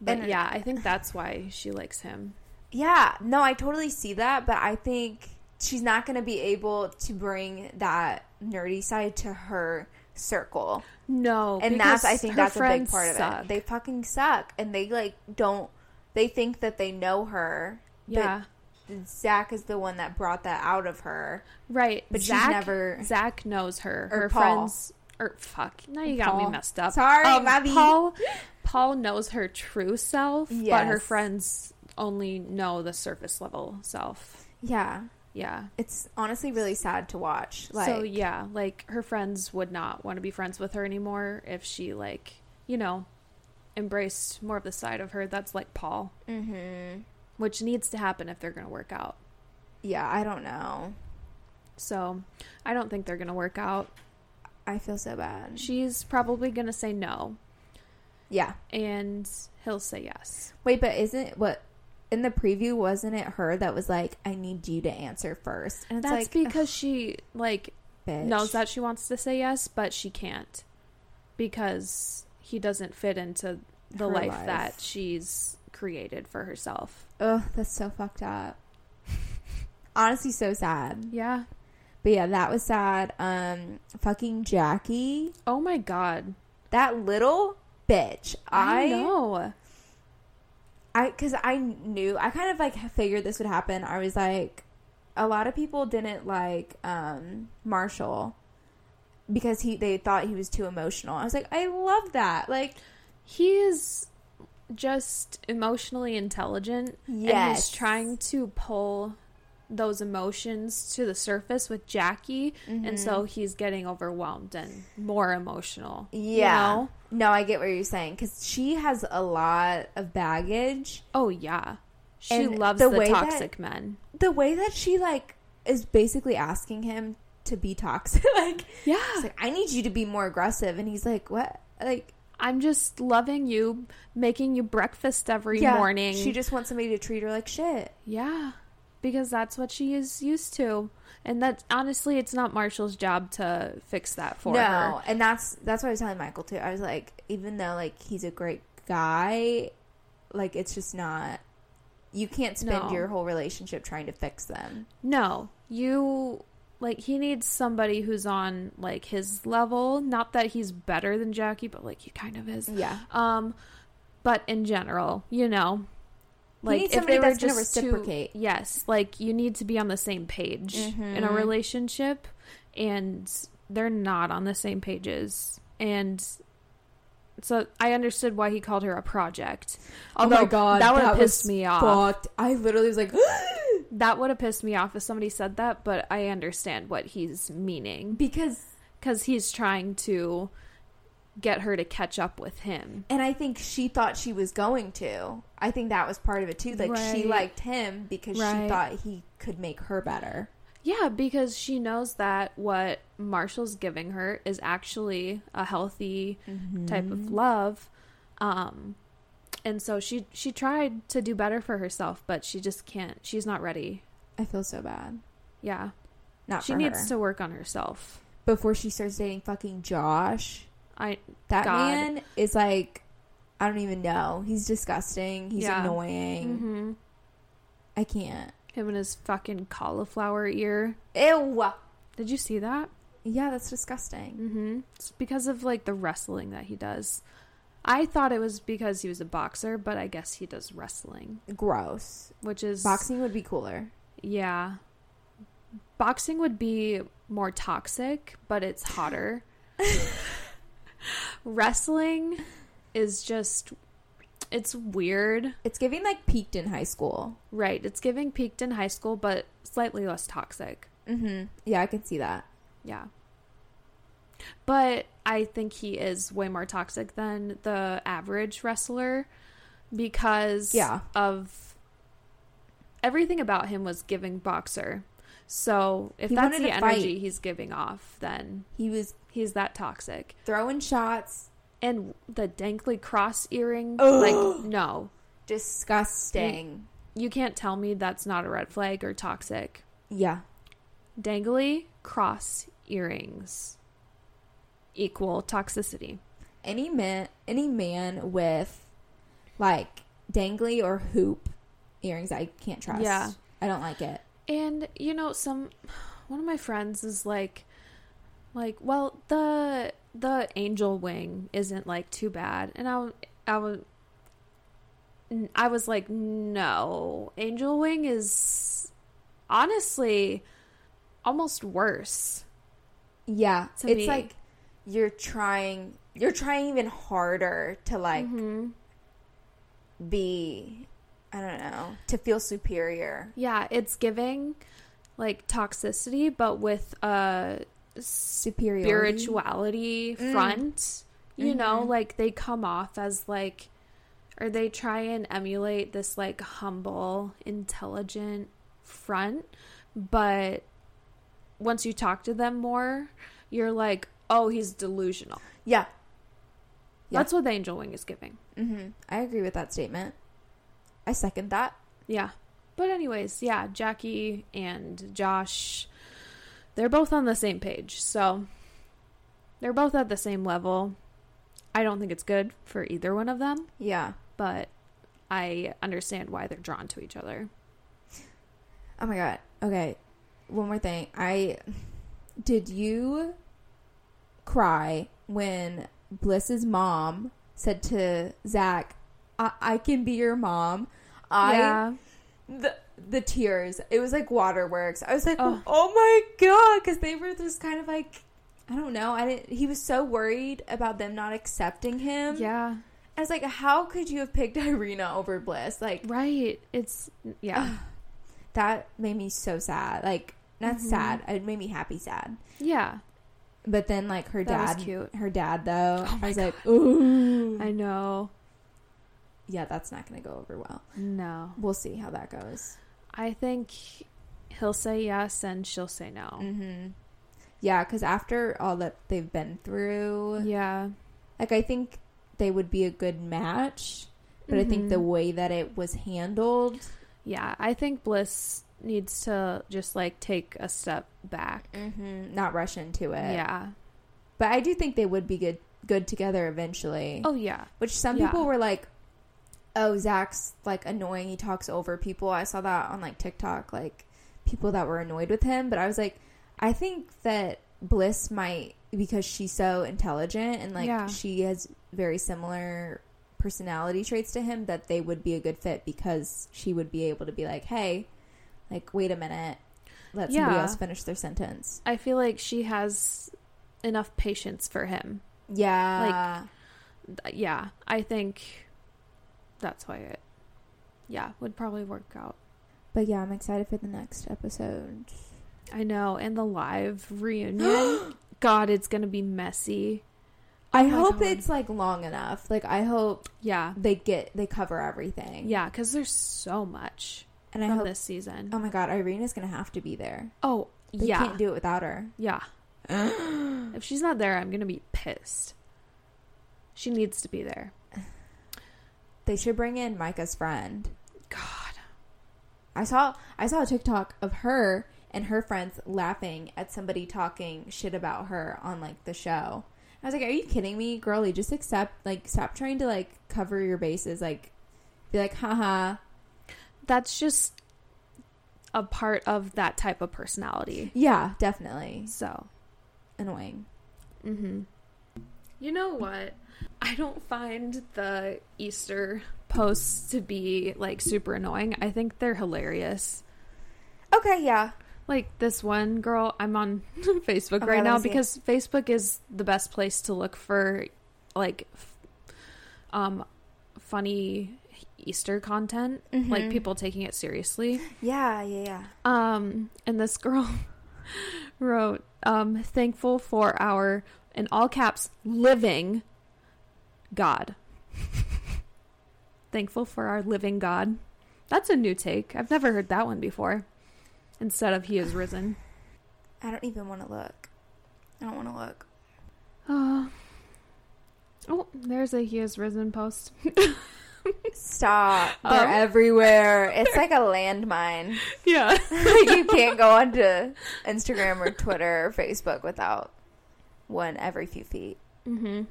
but And- yeah, I think that's why she likes him. Yeah, no, I totally see that, but I think she's not going to be able to bring that nerdy side to her circle. No, And that's I think that's a big part of suck. it. They fucking suck and they like don't they think that they know her. yeah, But Zach is the one that brought that out of her. right. But she's Zach, never- Zach knows her. Her Paul. friends. Or fuck, now you got me messed up. Sorry, um. Paul. Paul knows her true self, but her friends only know the surface level self. Yeah. Yeah. It's honestly really sad to watch. Like so yeah, like her friends would not want to be friends with her anymore if she like, you know, embraced more of the side of her that's like Paul, Mhm. which needs to happen if they're going to work out. Yeah, I don't know. So, I don't think they're going to work out. I feel so bad. She's probably going to say no Yeah. and he'll say yes. Wait, but isn't what in the preview wasn't it her that was like, "I need you to answer first? And it's That's like because she like bitch. knows that she wants to say yes, but she can't because he doesn't fit into the life, life. that she's created for herself. Ugh, that's so fucked up. Honestly, so sad. Yeah. But yeah, that was sad. Um, fucking Jackie, Oh my god. that little bitch. I, I, know. I, because I knew, I kind of like figured this would happen. I was like, a lot of people didn't like um Marshall because he they thought he was too emotional. I was like, I love that. Like, He is just emotionally intelligent and he's Yes. trying to pull those emotions to the surface with Jackie and so mm-hmm. he's getting overwhelmed and more emotional. you Yeah. know? No, I get what you're saying because she has a lot of baggage. Oh yeah. She And loves the the, way that- toxic men. The way that she like is basically asking him to be toxic. like, Yeah. she's like, I need you to be more aggressive, and he's like, What? Like, I'm just loving you, making you breakfast every yeah, morning. She just wants somebody to treat her like shit. yeah, because that's what she is used to, and that honestly, it's not Marshall's job to fix that for her. no, and that's that's what I was telling Michael too. I was like, even though like he's a great guy, like it's just not. You can't spend No. your whole relationship trying to fix them. No, you like he needs somebody who's on like his level. Not that he's better than Jackie, but like he kind of is. Yeah. Um, but in general, you know, like if they were just reciprocate. yes, like you need to be on the same page in a Mhm. relationship, and they're not on the same pages, and so I understood why he called her a project. Although oh my god, that would have pissed me off. Fucked. I literally was like, That would have pissed me off if somebody said that, but I understand what he's meaning because, because he's trying to get her to catch up with him. and I think she thought she was going to. I think that was part of it too. Like she liked him because she thought he could make her better. Yeah, because she knows that what Marshall's giving her is actually a healthy type of love. Um and so she she tried to do better for herself, but she just can't. She's not ready. I feel so bad. Yeah. Not she needs her. to work on herself. before she starts dating fucking Josh. I That God. man is like, I don't even know. He's disgusting. He's Yeah. annoying. mhm. I can't. him and his fucking cauliflower ear. Ew. Did you see that? Yeah, that's disgusting. Mm-hmm. It's because of like the wrestling that he does. I thought it was because he was a boxer, but I guess he does wrestling, Gross. which is Boxing would be cooler. Yeah. Boxing would be more toxic, but it's hotter. Wrestling is just it's weird. It's giving like peaked in high school. Right. It's giving peaked in high school, but slightly less toxic. Mm-hmm. Yeah, I can see that. Yeah. But I think he is way more toxic than the average wrestler because Yeah. of everything about him was giving boxer. So if He that's the energy fight. he's giving off, then He was he's that toxic. throwing shots. And the dangly cross earring, Ugh. like no, Disgusting. you can't tell me that's not a red flag or toxic. Yeah. Dangly cross earrings equal toxicity. Any man any man with like dangly or hoop earrings I can't trust. Yeah. I don't like it. And you know, some one of my friends is like like, well, the the angel wing isn't like too bad. And I was I was like, no. Angel wing is honestly almost worse. Yeah. It's me. like you're trying you're trying even harder to like Mhm. be I don't know, to feel superior. Yeah, it's giving like toxicity but with a Superiority. spirituality Mm. front. You know, Mhm. like they come off as like, or they try and emulate this like humble, intelligent front. But once you talk to them more, you're like, oh, he's delusional. Yeah. Yeah. That's what the angel wing is giving. Mm-hmm. I agree with that statement. I second that. Yeah. But, anyways, yeah, Jackie and Josh, they're both on the same page. So they're both at the same level. I don't think it's good for either one of them, Yeah. but I understand why they're drawn to each other. Oh my god. Okay. One more thing. I did you cry when Bliss's mom said to Zach, I, I can be your mom. I yeah. the the tears. It was like waterworks. I was like, Oh. oh, my god, because they were just kind of like, I don't know. I didn't. He was so worried about them not accepting him. Yeah. I was like, how could you have picked Irina over Bliss? Like Right. It's, yeah. that made me so sad. Like not Mhm. sad. It made me happy sad. yeah. But then like her That dad, cute. her dad though, Oh I was like, ooh, I know. yeah, that's not gonna go over well. No. We'll see how that goes. I think he'll say yes and she'll say no. Mm-hmm. Yeah, because after all that they've been through, Yeah. like I think they would be a good match. But I think the Mhm. way that it was handled, Yeah, I think Bliss needs to just like take a step back. mm-hmm, not rush into it. Yeah. but I do think they would be good good together eventually. Oh yeah. Which some Yeah. people were like, "Oh, Zach's like annoying. He talks over people." I saw that on like TikTok, like people that were annoyed with him. But I was like, I think that Bliss might because she's so intelligent and like Yeah. she has very similar personality traits to him that they would be a good fit because she would be able to be like, "Hey, like wait a minute, let somebody else finish their sentence." I feel like she has enough patience for him. Yeah, Th- Yeah, I think that's why it yeah, would probably work out. but yeah, I'm excited for the next episode. I know, and the live reunion. God, it's going to be messy. Oh I Oh my hope God. it's like long enough. Like I hope Yeah. they get they cover everything. Yeah, cuz there's so much and I hope. this season. Oh my god, Irene is gonna have to be there. oh, They yeah. can't do it without her. yeah. If she's not there, I'm going to be pissed. She needs to be there. They should bring in Micah's friend. God. I saw I saw a TikTok of her and her friends laughing at somebody talking shit about her on like the show. I was like, "Are you kidding me, girlie? Just accept like stop trying to like cover your bases. Like, be like, haha, That's just a part of that type of personality. yeah, definitely So, annoying." mhm. You know what? I don't find the Easter posts to be like super annoying. I think they're hilarious. Okay, yeah, Like this one girl, I'm on Facebook Okay, right now because Facebook is the best place to look for like f- um funny Easter content, like Mhm. people taking it seriously. yeah, yeah, yeah. Um and this girl wrote um thankful for our in all caps living God. thankful for our living God. That's a new take. I've never heard that one before. Instead of he is risen. I don't even want to look. I don't want to look. Uh, oh, there's a he is risen post. Stop. They're Um, everywhere. It's like a landmine. yeah. you can't go onto Instagram or Twitter or Facebook without one every few feet. Mm-hmm.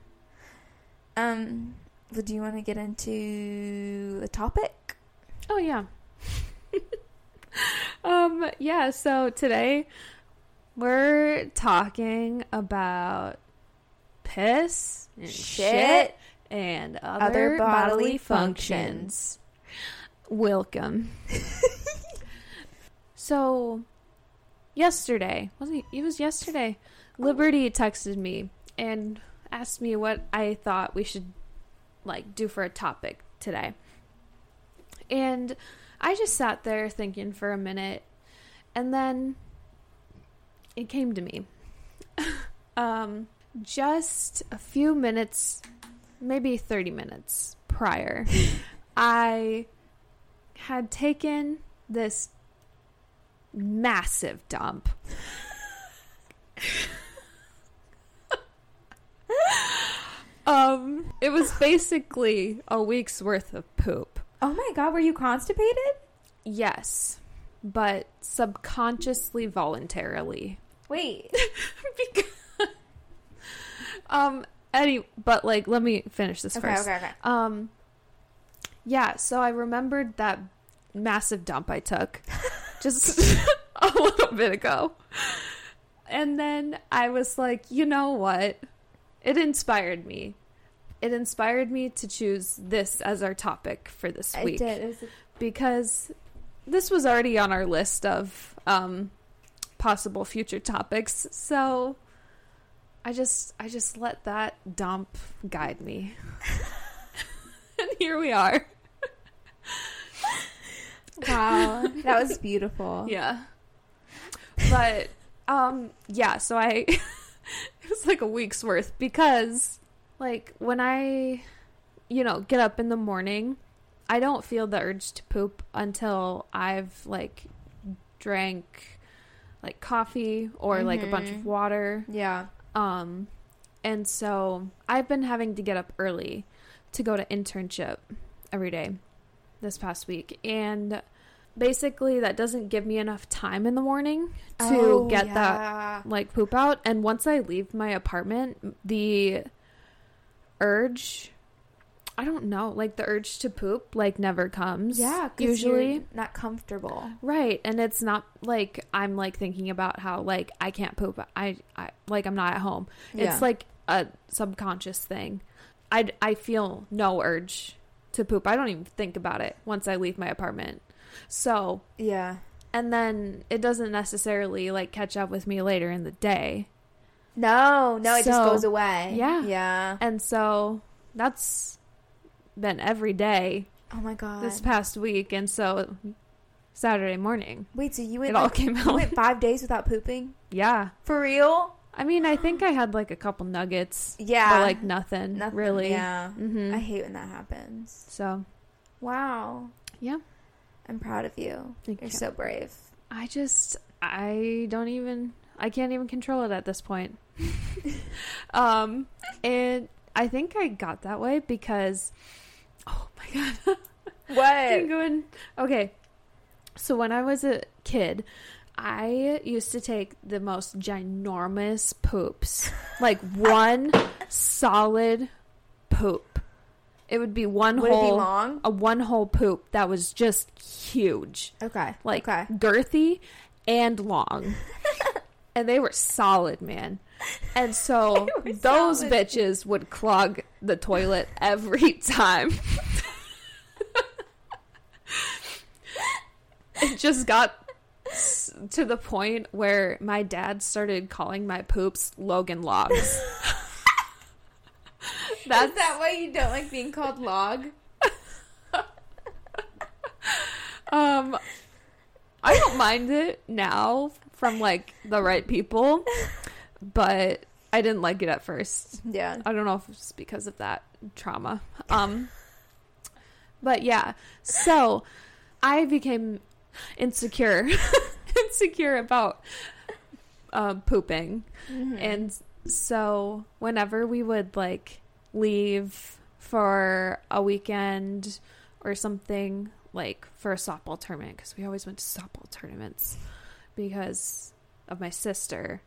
Um, but do you want to get into the topic? Oh yeah. um yeah, so today we're talking about piss and shit, Shit. and other, Other bodily, bodily functions. Welcome. so yesterday, wasn't it? It was yesterday. Liberty texted me and asked me what I thought we should like do for a topic today. And I just sat there thinking for a minute and then it came to me. um just a few minutes, maybe 30 minutes prior, I had taken this massive dump. um, it was basically a week's worth of poop. Oh my god, were you constipated? Yes, but subconsciously voluntarily. Wait. because, um any but like let me finish this Okay, first. okay, okay. Um yeah, so I remembered that massive dump I took just a little bit ago. And then I was like, you know what? It inspired me. It inspired me to choose this as our topic for this week did. It was because this was already on our list of um, possible future topics. So I just I just let that dump guide me. and here we are. wow, that was beautiful. Yeah. But um yeah, so I it was like a week's worth because like when I you know, get up in the morning, I don't feel the urge to poop until I've like drank like coffee or like a bunch of water. Yeah. Um and so I've been having to get up early to go to internship every day this past week and basically that doesn't give me enough time in the morning to Oh, get that like poop out and once I leave my apartment the urge I don't know like the urge to poop like never comes yeah usually not comfortable. Right, and it's not like I'm like thinking about how like I can't poop. I, I like I'm not at home. Yeah. It's like a subconscious thing. I I feel no urge to poop. I don't even think about it once I leave my apartment. So, Yeah. and then it doesn't necessarily like catch up with me later in the day. No, no, it just goes away. yeah. Yeah. And so that's been every day Oh my god. this past week and so Saturday morning Wait, so you went it all like, came you out. went five days without pooping? Yeah. For real? I mean, I think I had like a couple nuggets, Yeah. but like nothing, Nothing. really. Yeah. hmm I hate when that happens. so Wow. Yeah. I'm proud of you. Thank You're you. so brave. I just, I don't even, I can't even control it at this point. um, and I think I got that way because, oh my god, I'm What? going. Okay, so when I was a kid. I used to take the most ginormous poops, like one solid poop. It would be one Would it be whole long? a one whole poop that was just huge, Okay. like okay. girthy and long. and they were solid, man. And so those solid. bitches would clog the toilet every time. it just got to the point where my dad started calling my poops Logan logs. That's that why you don't like being called log? Um, I don't mind it now from like the right people, but I didn't like it at first. Yeah. I don't know if it's because of that trauma. Um, but yeah, so I became insecure, insecure about um, pooping, Mhm. and so whenever we would like leave for a weekend or something like for a softball tournament because we always went to softball tournaments because of my sister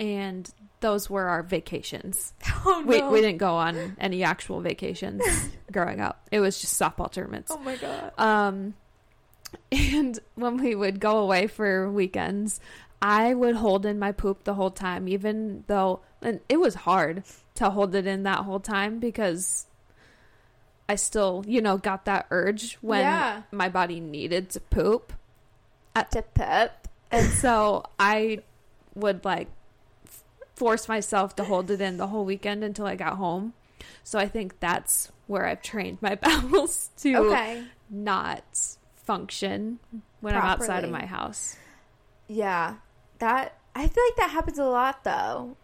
and those were our vacations. Oh, we, we didn't go on any actual vacations growing up. It was just softball tournaments. Oh my god. um, and when we would go away for weekends, I would hold in my poop the whole time, even though and it was hard to hold it in that whole time because I still, you know, got that urge when Yeah. my body needed to poop. At To pep. And so I would like f- force myself to hold it in the whole weekend until I got home. So I think that's where I've trained my bowels to Okay. not function when I'm outside of my house. Yeah. That I feel like that happens a lot though.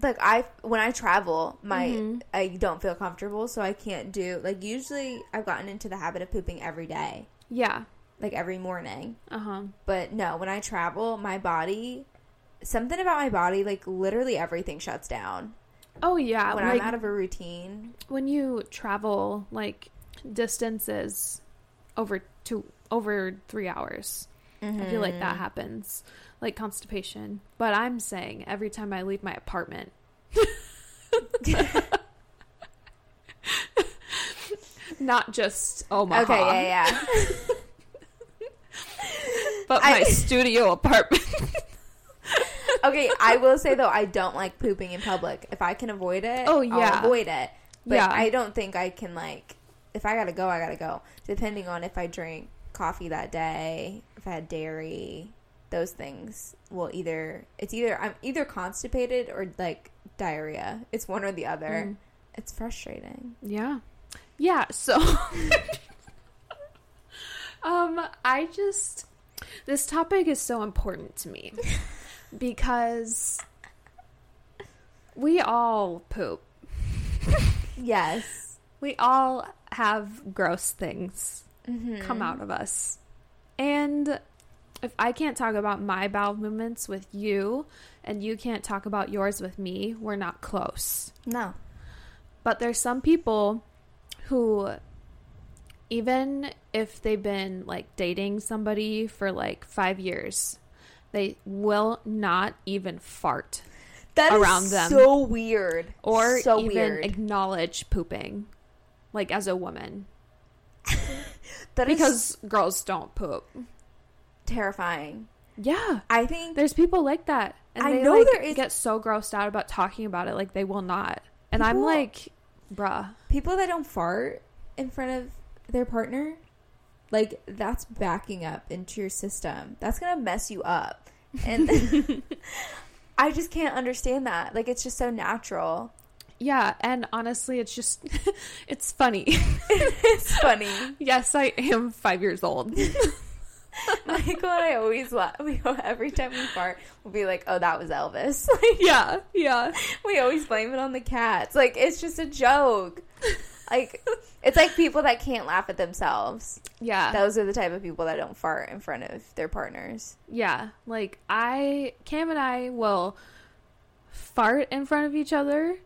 Like I when I travel, my Mhm. I don't feel comfortable, so I can't do like usually I've gotten into the habit of pooping every day, Yeah. like every morning. Uh huh. But no, when I travel, my body something about my body like literally everything shuts down. Oh yeah. when like I'm out of a routine. when you travel like distances over two over three hours, I feel like that Mhm. happens, like constipation. But I'm saying every time I leave my apartment. Not just Omaha, Okay, yeah, yeah. but I- my studio apartment. okay, I will say though, I don't like pooping in public. If I can avoid it, Oh, I'll yeah. avoid it. But Yeah. I don't think I can like. If I gotta go, I gotta go. Depending on if I drink coffee that day, if I had dairy, those things will either it's either I'm either constipated or like diarrhea. It's one or the other. Mm. It's frustrating. Yeah. Yeah, so um I just this topic is so important to me because we all poop. Yes. We all have gross things Mm-hmm. come out of us. And if I can't talk about my bowel movements with you and you can't talk about yours with me, we're not close. No. But there's some people who, even if they've been like dating somebody for like five years, they will not even fart That is Around them. so weird. or so even weird. acknowledge pooping, like as a woman, That is because girls don't poop. Terrifying. Yeah, I think there's people like that, and I they know like there is- get so grossed out about talking about it, like they will not. And I'm like, bruh, people that don't fart in front of their partner, like that's backing up into your system. That's gonna mess you up, and I just can't understand that. Like it's just so natural. yeah. And honestly, it's just, it's funny. it's funny. Yes, I am five years old. Michael and I always laugh. We every time we fart, we'll be like, "Oh, that was Elvis." Like yeah, yeah. we always blame it on the cats. Like it's just a joke. Like it's like people that can't laugh at themselves. Yeah. Those are the type of people that don't fart in front of their partners. yeah. Like, I, Cam and I will fart in front of each other.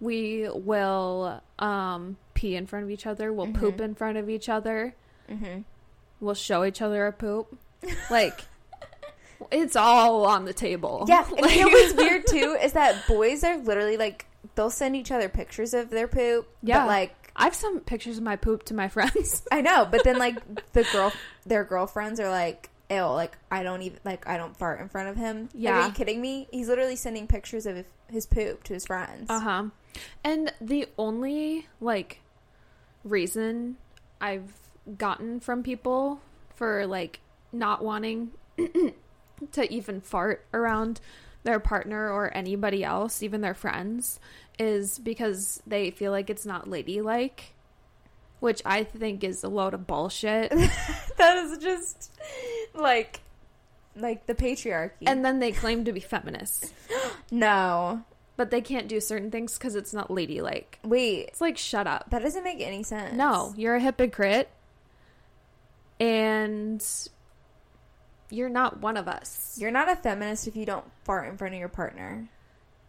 We will um, pee in front of each other. We'll poop Mhm. in front of each other. Mm-hmm. We'll show each other our poop. Like, it's all on the table. Yeah, and Like- you know what's weird too is that boys are literally like they'll send each other pictures of their poop. Yeah. but like I've sent pictures of my poop to my friends. I know, but then like the girl, their girlfriends are like, "Ew, like I don't even like I don't fart in front of him." Like, Yeah. are you kidding me? He's literally sending pictures of his poop to his friends. Uh huh. And the only like reason I've gotten from people for like not wanting to even fart around their partner or anybody else, even their friends, is because they feel like it's not ladylike, which I think is a load of bullshit. that is just like like the patriarchy. and then they claim to be feminists, no, but they can't do certain things because it's not ladylike. wait, It's like, shut up. that doesn't make any sense. No, you're a hypocrite. And you're not one of us. You're not a feminist if you don't fart in front of your partner.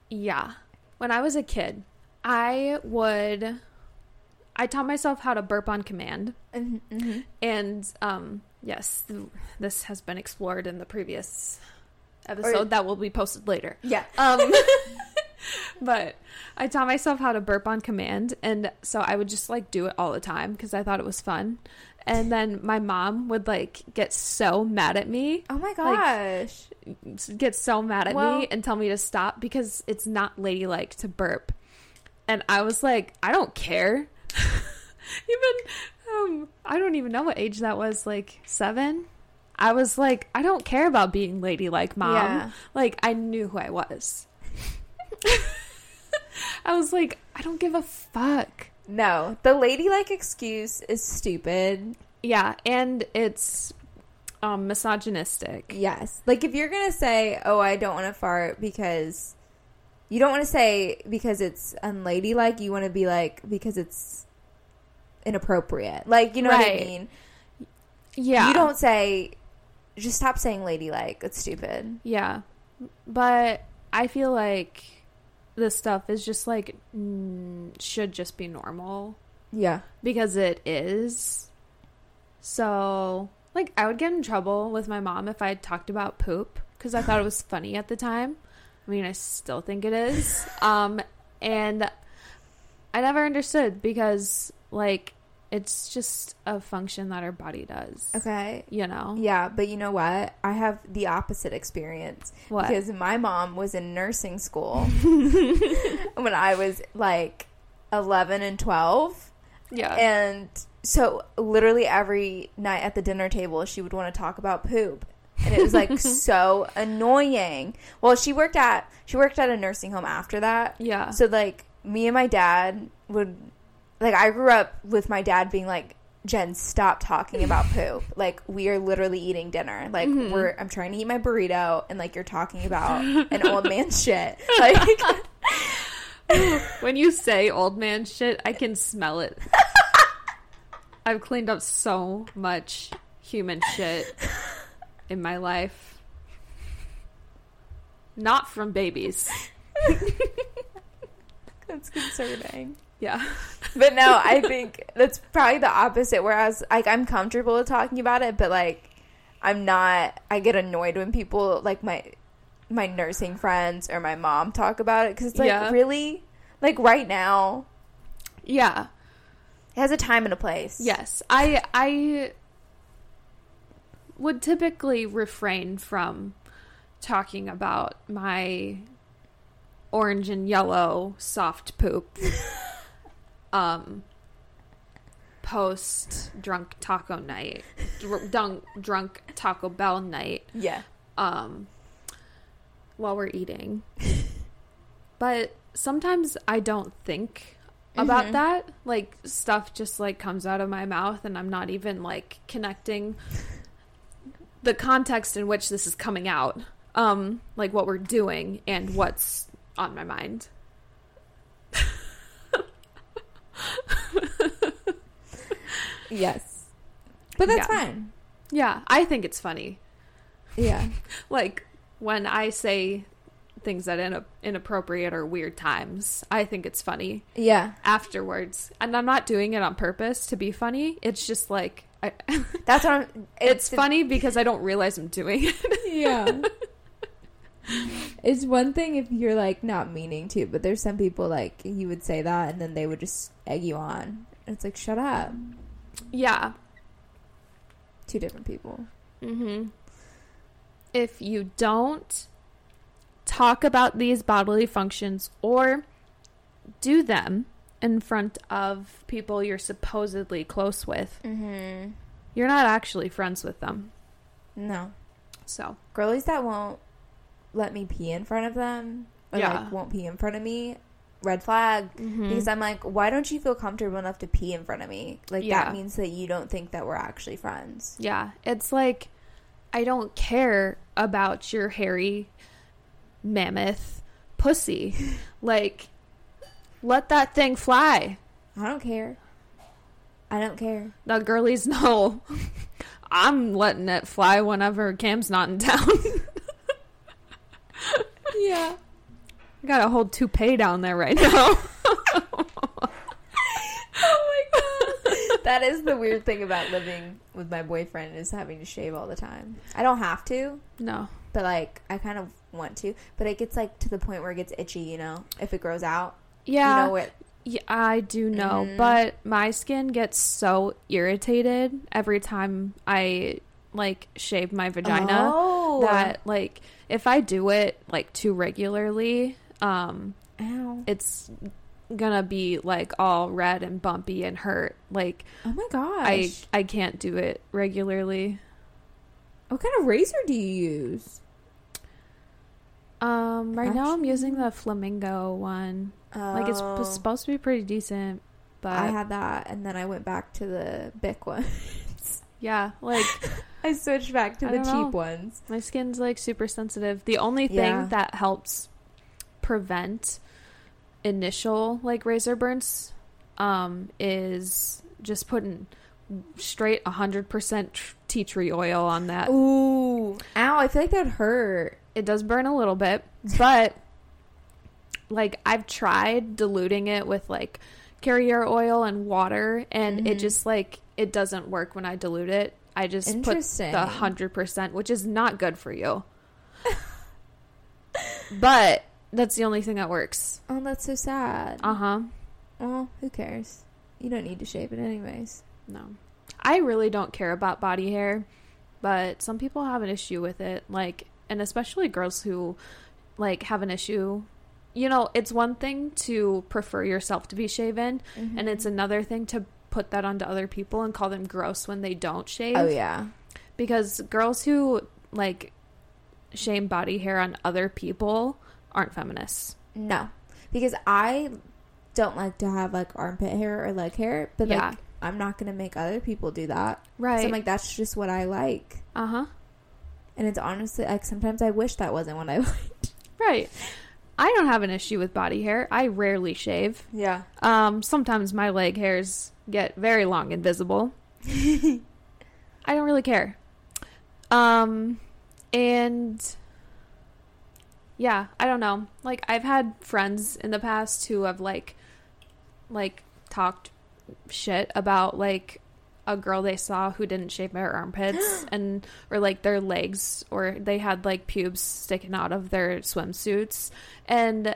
Yeah. When I was a kid, I would I taught myself how to burp on command. Mm-hmm. And um yes, th- this has been explored in the previous episode Or- that will be posted later. Yeah. Um but I taught myself how to burp on command and so I would just like do it all the time because I thought it was fun. And then my mom would like get so mad at me Oh my gosh. get so mad at Well- me and tell me to stop because it's not ladylike to burp. And I was like, I don't care. even um I don't even know what age that was, like 7. I was like, I don't care about being ladylike, mom. Yeah. Like I knew who I was. I was like, I don't give a fuck. No, the ladylike excuse is stupid. Yeah, and it's um misogynistic. Yes. Like if you're going to say, "Oh, I don't want to fart because you don't want to say because it's unladylike, you want to be like because it's inappropriate." Like, you know what I mean? Yeah. You don't say just stop saying ladylike. It's stupid. Yeah. But I feel like this stuff is just like should just be normal Yeah. because it is. So, like I would get in trouble with my mom if I talked about poop cuz I thought it was funny at the time. I mean, I still think it is. Um and I never understood because like it's just a function that our body does. Okay. You know. Yeah, but you know what? I have the opposite experience What? because my mom was in nursing school when I was like 11 and 12. yeah. And so literally every night at the dinner table she would want to talk about poop. And it was like so annoying. Well, she worked at she worked at a nursing home after that. yeah. So like me and my dad would like I grew up with my dad being like Jen, stop talking about poop. Like we are literally eating dinner. Like Mhm. we're I'm trying to eat my burrito and like you're talking about an old man shit. Like when you say old man shit, I can smell it. I've cleaned up so much human shit in my life. Not from babies. that's concerning. Yeah. But no, I think that's probably the opposite. Whereas like I'm comfortable with talking about it, but like I'm not I get annoyed when people like my my nursing friends or my mom talk about it because it's like Yeah. really like right now Yeah. it has a time and a place. Yes. I I would typically refrain from talking about my orange and yellow soft poop um post drunk taco night dr- drunk drunk taco bell night Yeah. um while we're eating but sometimes i don't think about Mhm. that like stuff just like comes out of my mouth and i'm not even like connecting the context in which this is coming out um like what we're doing and what's on my mind Yes. But that's Yeah. fine. yeah i think it's funny Yeah. like when i say things that in inappropriate or weird times i think it's funny Yeah. afterwards and i'm not doing it on purpose to be funny it's just like I, That's what I'm it's funny because i don't realize i'm doing it Yeah. it's one thing if you're like not meaning to, but there's some people like you would say that and then they would just egg you on. It's like shut up. yeah Two different people. hmm if you don't talk about these bodily functions or do them in front of people you're supposedly close with Mm-hmm. you're not actually friends with them No. so Girlies that won't let me pee in front of them or Yeah. like won't pee in front of me, red flag. Mhm. Because I'm like, why don't you feel comfortable enough to pee in front of me? Like Yeah. that means that you don't think that we're actually friends. Yeah, it's like I don't care about your hairy mammoth pussy. like let that thing fly. I don't care. I don't care. The girlies know I'm letting it fly whenever Cam's not in town. Yeah. I got a whole toupee down there right now. oh my god. that is the weird thing about living with my boyfriend is having to shave all the time. I don't have to, no. but like I kind of want to. But it gets like to the point where it gets itchy, you know, if it grows out. Yeah. You know what? Yeah, I do know, Mhm. but my skin gets so irritated every time I like shave my vagina Oh. that like if I do it like too regularly, um Ow. it's gonna be like all red and bumpy and hurt. Like Oh my gosh. I I can't do it regularly. What kind of razor do you use? Um right now I'm using the flamingo one. Like it's Oh. p- supposed to be pretty decent, but I had that, and then I went back to the Bic one. yeah, like I switched back to I the cheap know. ones. My skin's like super sensitive. The only thing Yeah. that helps prevent initial like razor burns um is just putting straight 100% tr- tea tree oil on that. Ooh, ow! I feel like that hurt. It does burn a little bit, but like I've tried diluting it with like carrier oil and water and it Mhm. just like it doesn't work when I dilute it. I just put the 100%, which is not good for you. but that's the only thing that works. Oh, that's so sad. Uh-huh. Well, who cares? You don't need to shave it anyways. No. I really don't care about body hair, but some people have an issue with it. Like, and especially girls who like have an issue. You know, it's one thing to prefer yourself to be shaven, and it's another thing to put that onto other people and call them gross when they don't shave. Oh yeah. Because girls who like shame body hair on other people aren't feminists. No, because I don't like to have like armpit hair or leg hair, but Yeah. like I'm not gonna make other people do that. Right. So I'm like, that's just what I like, uh huh. and it's honestly like sometimes I wish that wasn't what I liked. Right. I don't have an issue with body hair. I rarely shave. Yeah. Um, sometimes my leg hairs get very long and visible. I don't really care. Um, and yeah, I don't know. Like I've had friends in the past who have like, like talked shit about like a girl they saw who didn't shave their armpits and or like their legs or they had like pubes sticking out of their swimsuits and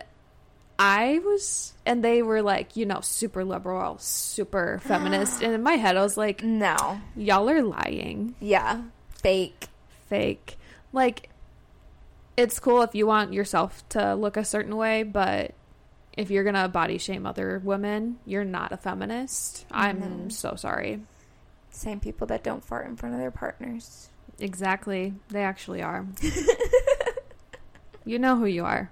I was and they were like, you know, super liberal, super feminist and in my head I was like, No. y'all are lying. Yeah. Fake. Fake. Like it's cool if you want yourself to look a certain way, but if you're gonna body shame other women, you're not a feminist. I'm mm-hmm. so sorry. Same people that don't fart in front of their partners. Exactly. They actually are. you know who you are.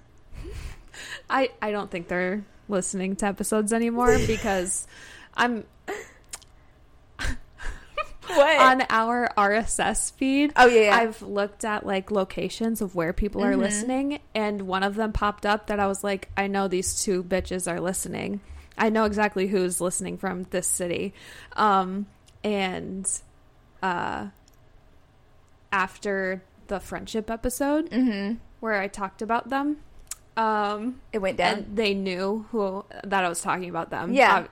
I I don't think they're listening to episodes anymore because I'm What? on our RSS feed. oh yeah. yeah. I've looked at like locations of where people are Mhm. listening, and one of them popped up that I was like, I know these two bitches are listening. I know exactly who's listening from this city. Um, and uh, after the friendship episode mm-hmm. where I talked about them, um, It went down. and they knew who that I was talking about them. Yeah. Uh,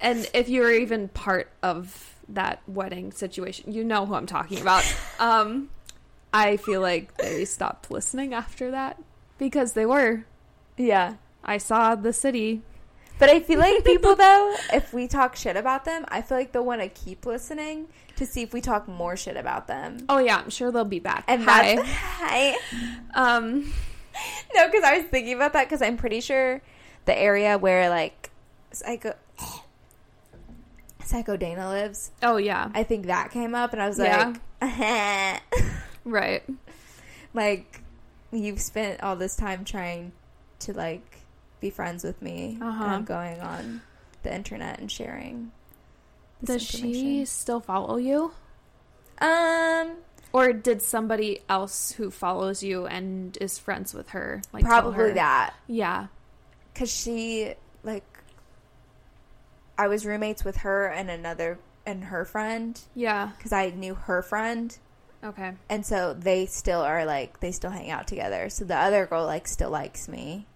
and if you were even part of that wedding situation, you know who I'm talking about. um, I feel like they stopped listening after that because they were. yeah. I saw the city. But I feel like people though, if we talk shit about them, I feel like they'll want to keep listening to see if we talk more shit about them. Oh yeah, I'm sure they'll be back. And Hi. that's hi. um, No, because I was thinking about that because I'm pretty sure the area where like Psycho Psycho Dana lives, oh yeah, I think that came up, and I was Yeah. like, right. like you've spent all this time trying to like be friends with me, Uh-huh. and I'm going on the internet and sharing. Does she still follow you? Um, Or did somebody else who follows you and is friends with her like probably her? that. Yeah. because she like I was roommates with her and another and her friend Yeah. because I knew her friend. Okay. And so they still are like they still hang out together. So the other girl like still likes me.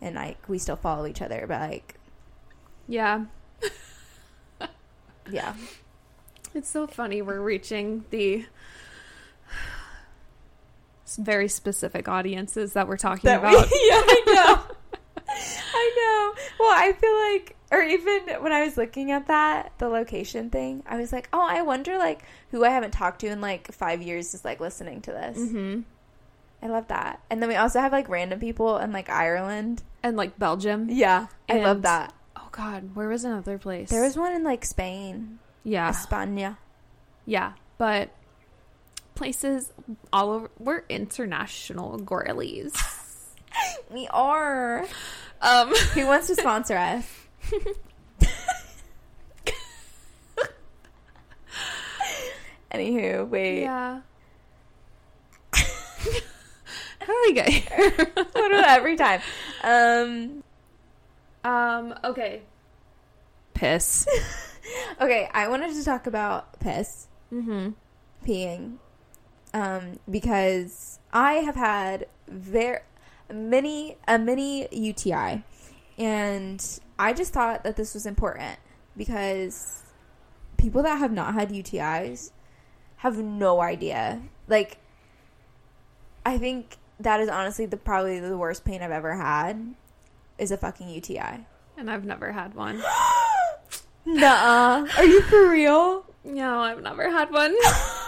And like we still follow each other, but like Yeah. yeah. It's so funny. We're reaching the very specific audiences that we're talking That we- about. yeah, I know. I know. Well, I feel like, or even when I was looking at that, the location thing, I was like, oh, I wonder, like, who I haven't talked to in like five years is like listening to this. hmm I love that. And then we also have like random people in like Ireland. And like Belgium. Yeah, I love that. Oh God, where was another place? There was one in like Spain, yeah, España. yeah, but places all over. We're international girlies. We are. Um, Who wants to sponsor us? Anywho, wait. yeah. How do we get here? What do every time? Um. um. Okay. Piss. Okay, I wanted to talk about piss, Mm-hmm. peeing, um, because I have had very many a mini UTI, and I just thought that this was important because people that have not had UTIs have no idea. Like, I think that is honestly the probably the worst pain I've ever had is a fucking UTI. And I've never had one. Nuh-uh. Are you for real? No, I've never had one.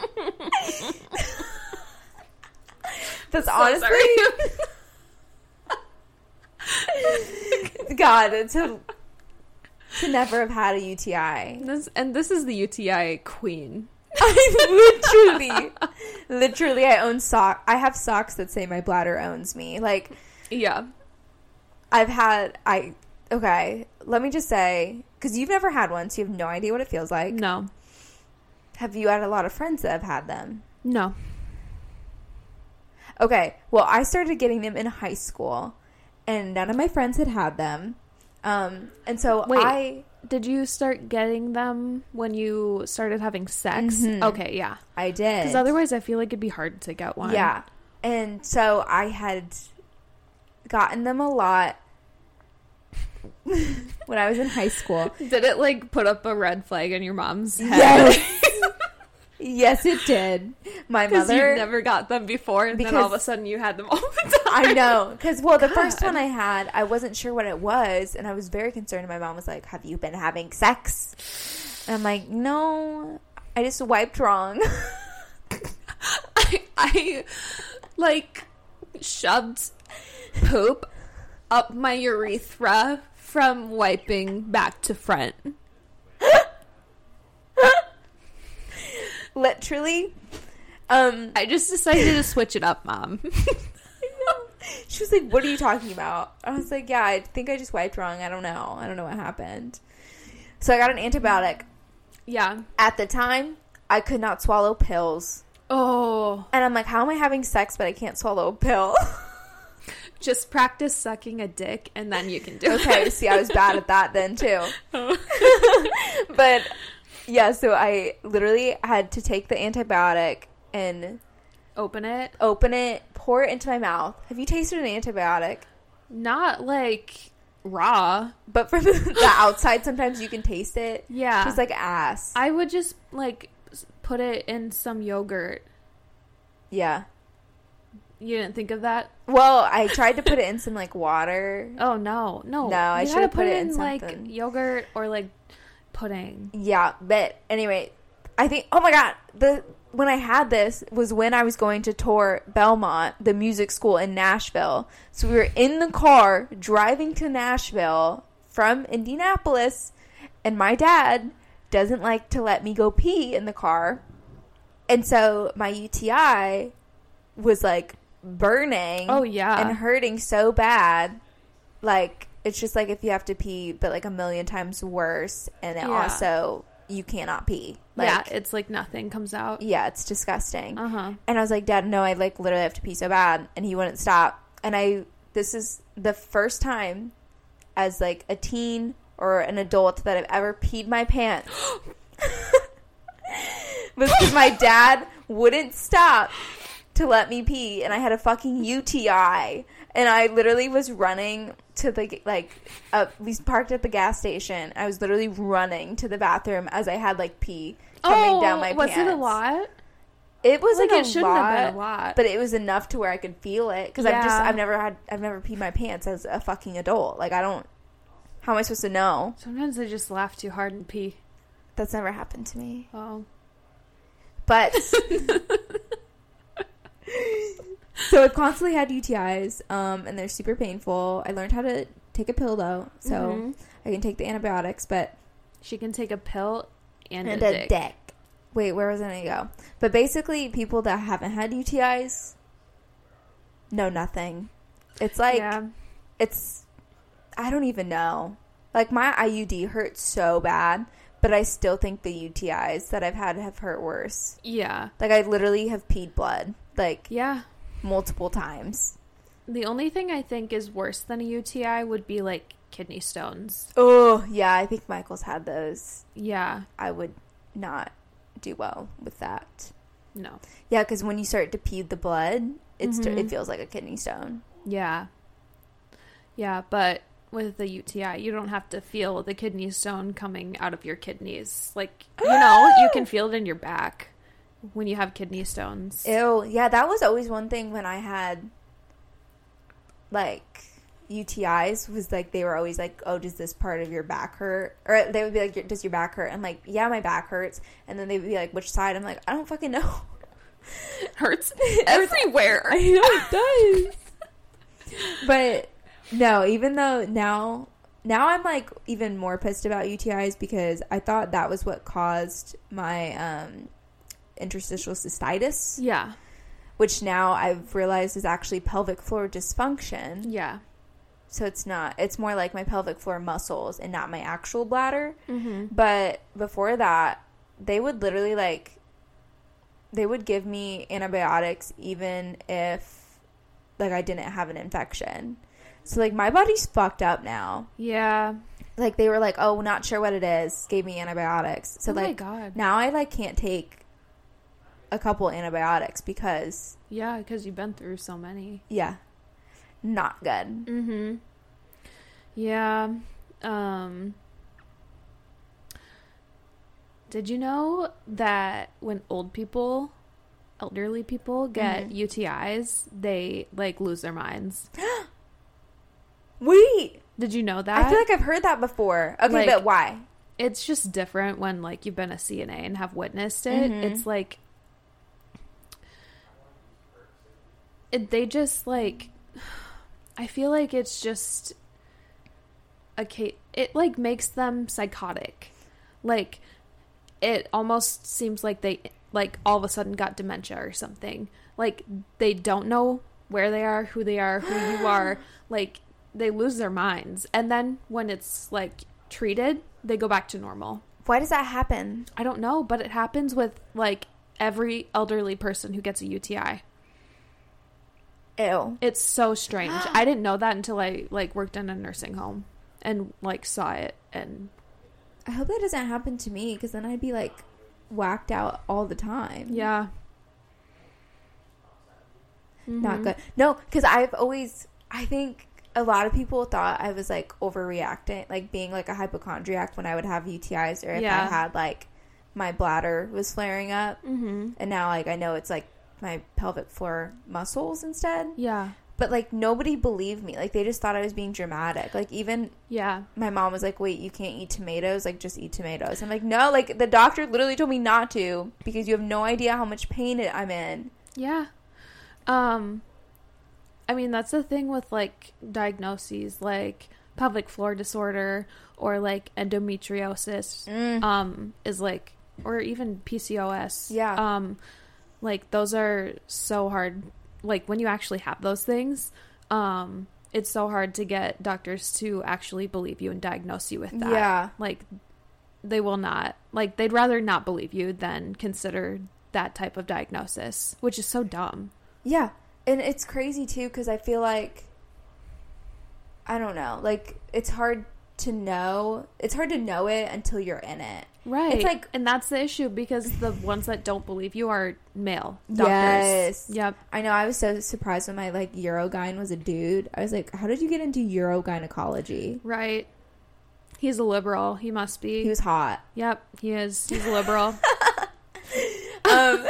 That's So honestly God, to to never have had a UTI. this and this is the UTI queen. I literally, literally, I own sock. I have socks that say my bladder owns me. Like Yeah. I've had, I okay. Let me just say, because you've never had one, so you have no idea what it feels like. No. Have you had a lot of friends that have had them? No. Okay, well, I started getting them in high school, and none of my friends had had them. Um, and so Wait. I, Did you start getting them when you started having sex? Mhm. Okay, yeah. I did. Because otherwise, I feel like it'd be hard to get one. Yeah. And so I had gotten them a lot when I was in high school. Did it like put up a red flag in your mom's head? Yes. yes, it did. My mother. you never got them before, and then all of a sudden you had them all the time. I know. Because, well, the first one I had, I wasn't sure what it was. And I was very concerned. My mom was like, Have you been having sex? And I'm like, No, I just wiped wrong. I, I like shoved poop up my urethra from wiping back to front. Literally. Um, I just decided to switch it up, mom. She was like, "What are you talking about?" I was like, "Yeah, I think I just wiped wrong. I don't know. I don't know what happened." So I got an antibiotic. yeah. At the time, I could not swallow pills, Oh, and I'm like, "How am I having sex but I can't swallow a pill?" just practice sucking a dick, and then you can do okay, it. see, I was bad at that then too. Oh. But yeah, so I literally had to take the antibiotic and Open it. open it, pour it into my mouth. Have you tasted an antibiotic? Not like raw. But from the outside, sometimes you can taste it. Yeah. She's like ass. I would just like s- put it in some yogurt. yeah. You didn't think of that? Well, I tried to put it in some like water. Oh no, no. No, I You should gotta have put it in like something. yogurt or like pudding. Yeah, but anyway, I think oh my god, the when I had this was when I was going to tour Belmont, the music school in Nashville. So we were in the car driving to Nashville from Indianapolis, and my dad doesn't like to let me go pee in the car. And so my UTI was like burning. Oh, yeah. And hurting so bad. Like it's just like if you have to pee but like a million times worse and it Yeah. also you cannot pee. Like yeah, it's like nothing comes out. yeah, it's disgusting. Uh huh. And I was like, Dad, no, I like literally have to pee so bad. And he wouldn't stop. And I, this is the first time as like a teen or an adult that I've ever peed my pants was because my dad wouldn't stop to let me pee, and I had a fucking UTI, and I literally was running to the like uh, we parked at the gas station. I was literally running to the bathroom as I had like pee coming oh, down my was pants. Was it a lot? It wasn't Like a it shouldn't lot, have been a lot. but it was enough to where I could feel it because I've just I've never had I've never peed my pants as a fucking adult. Like I don't. How am I supposed to know? Sometimes I just laugh too hard and pee. That's never happened to me. Oh. But so I've constantly had UTIs, um, and they're super painful. I learned how to take a pill though, so Mhm. I can take the antibiotics. But She can take a pill and, and a, a dick. dick. Wait, where was I gonna go? But basically, people that haven't had UTIs know nothing. It's like yeah. it's I don't even know. Like my IUD hurts so bad, but I still think the UTIs that I've had have hurt worse. Yeah. Like I literally have peed blood like Yeah. Multiple times. The only thing I think is worse than a UTI would be like kidney stones. Oh, yeah, I think Michael's had those. Yeah. I would not do well with that. No. Yeah, cuz when you start to pee the blood, it's Mhm. it feels like a kidney stone. Yeah. Yeah, but with the UTI, you don't have to feel the kidney stone coming out of your kidneys. Like, you know, you can feel it in your back when you have kidney stones. Ew, yeah, that was always one thing when I had like UTIs was like they were always like, "Oh, does this part of your back hurt?" Or they would be like, "Does your back hurt?" I'm like, "Yeah, my back hurts." And then they would be like, "Which side?" I'm like, "I don't fucking know." Hurts everywhere. I know it does. but no, even though now now I'm like even more pissed about UTIs because I thought that was what caused my um interstitial cystitis, Yeah. which now I've realized is actually pelvic floor dysfunction. Yeah. So it's not it's more like my pelvic floor muscles and not my actual bladder. Mm-hmm. But before that, they would literally like they would give me antibiotics even if like I didn't have an infection. So like my body's fucked up now. Yeah. Like they were like, "Oh, not sure what it is." Gave me antibiotics. So oh like god. now I like can't take a couple antibiotics because Yeah, because you've been through so many. yeah, not good. Mm-hmm. Yeah. Um Did you know that when old people, elderly people get Mhm. UTIs, they like lose their minds? Wait, Did you know that? I feel like I've heard that before. Okay, Like- but why? it's just different when like you've been a CNA and have witnessed it. Mhm. It's like it, they just like I feel like it's just a ca- it like makes them psychotic. Like it almost seems like they like all of a sudden got dementia or something. Like they don't know where they are, who they are, who you are. Like they lose their minds. And then when it's like treated, they go back to normal. Why does that happen? I don't know, but it happens with like every elderly person who gets a UTI. Ew. It's so strange. I didn't know that until I like worked in a nursing home and like saw it and I hope that doesn't happen to me because then I'd be like whacked out all the time. yeah. Not Mhm. good. No, because I've always, I think a lot of people thought I was like overreacting, like being like a hypochondriac when I would have UTIs or if Yeah. I had like my bladder was flaring up. Mhm. And now like I know it's like my pelvic floor muscles instead. Yeah. But like nobody believed me. Like they just thought I was being dramatic. Like even Yeah. my mom was like, "Wait, you can't eat tomatoes? Like just eat tomatoes." I'm like, "No, like the doctor literally told me not to because you have no idea how much pain it, I'm in." Yeah. Um I mean that's the thing with like diagnoses like pelvic floor disorder or like endometriosis Mm. um is like or even PCOS. Yeah. Um like those are so hard like when you actually have those things um it's so hard to get doctors to actually believe you and diagnose you with that. Yeah. Like they will not like they'd rather not believe you than consider that type of diagnosis, which is so dumb. Yeah, and it's crazy too because I feel like I don't know, like it's hard to know. It's hard to know it until you're in it. Right. It's like- and that's the issue because the ones that don't believe you are male doctors. Yes. Yep. I know. I was so surprised when my like urogyn was a dude. I was like, "How did you get into urogynecology?" Right. He's a liberal. He must be. He was hot. yep, he is. He's a liberal. Um,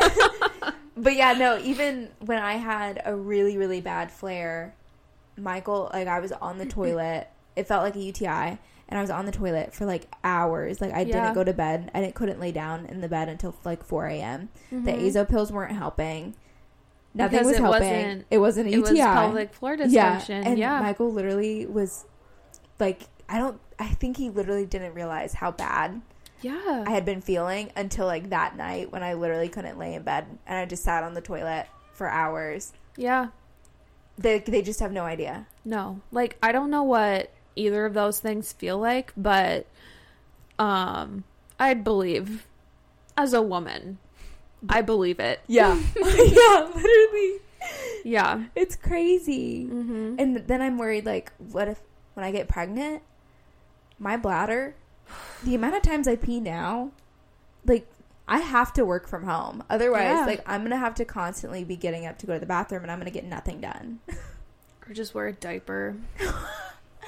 but yeah, no. Even when I had a really really bad flare, Michael, like I was on the toilet. It felt like a UTI, and I was on the toilet for like hours. Like I Yeah. didn't go to bed. I didn't couldn't lay down in the bed until like four a.m. The Mhm. azo pills weren't helping. Nothing Because was it helping. wasn't- it wasn't a UTI. It was pelvic floor yeah, dysfunction. and Yeah. Michael literally was like, I don't. I think he literally didn't realize how bad yeah. I had been feeling until like that night when I literally couldn't lay in bed and I just sat on the toilet for hours. yeah. They they just have no idea. No. Like I don't know what either of those things feel like, but um I'd believe as a woman. I believe it. Yeah, yeah, literally, Yeah. it's crazy. Mhm. And then I'm worried, like, what if when I get pregnant, my bladder, the amount of times I pee now, like. I have to work from home. Otherwise, Yeah. like I'm gonna have to constantly be getting up to go to the bathroom, and I'm gonna get nothing done. Or just wear a diaper.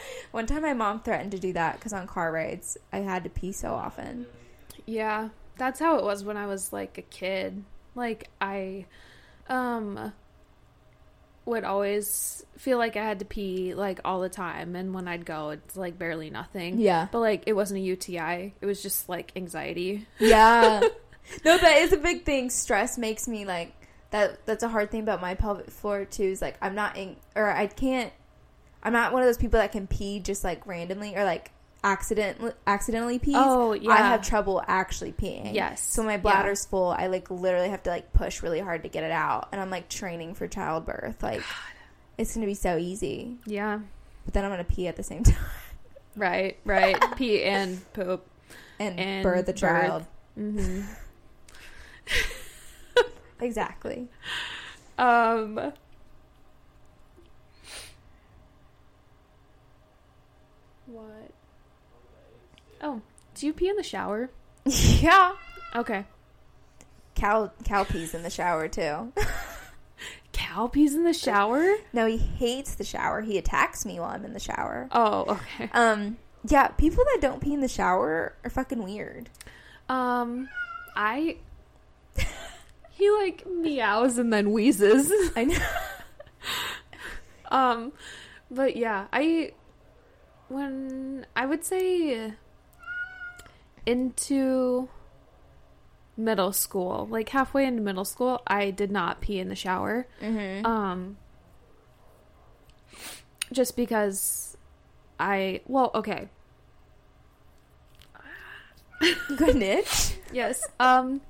One time, my mom threatened to do that because on car rides, I had to pee so often. Yeah, that's how it was when I was like a kid. Like I um would always feel like I had to pee like all the time and when I'd go it's like barely nothing. Yeah, But like it wasn't a UTI. It was just like anxiety. yeah. no, that is a big thing. Stress makes me like that. That's a hard thing about my pelvic floor too. Is like I'm not in, or I can't. I'm not one of those people that can pee just like randomly or like accident accidentally pee. Oh, yeah. I have trouble actually peeing. Yes. So my Yeah. bladder's full. I like literally have to like push really hard to get it out, and I'm like training for childbirth. Like it's gonna be so easy, Yeah. but then I'm gonna pee at the same time Right, right. pee and poop. and, And birth the child. Mhm. Exactly. Um What? Oh, do you pee in the shower? yeah. Okay. Cow Cal pees in the shower too. Cow pees in the shower? no, he hates the shower. He attacks me while I'm in the shower. Oh, okay. Um, yeah, people that don't pee in the shower are fucking weird. Um, I. he like meows and then wheezes. I know. Um, but yeah, I when I would say into middle school, like halfway into middle school, I did not pee in the shower. Mm-hmm. Um, just because I well, okay, Good niche. yes. Um.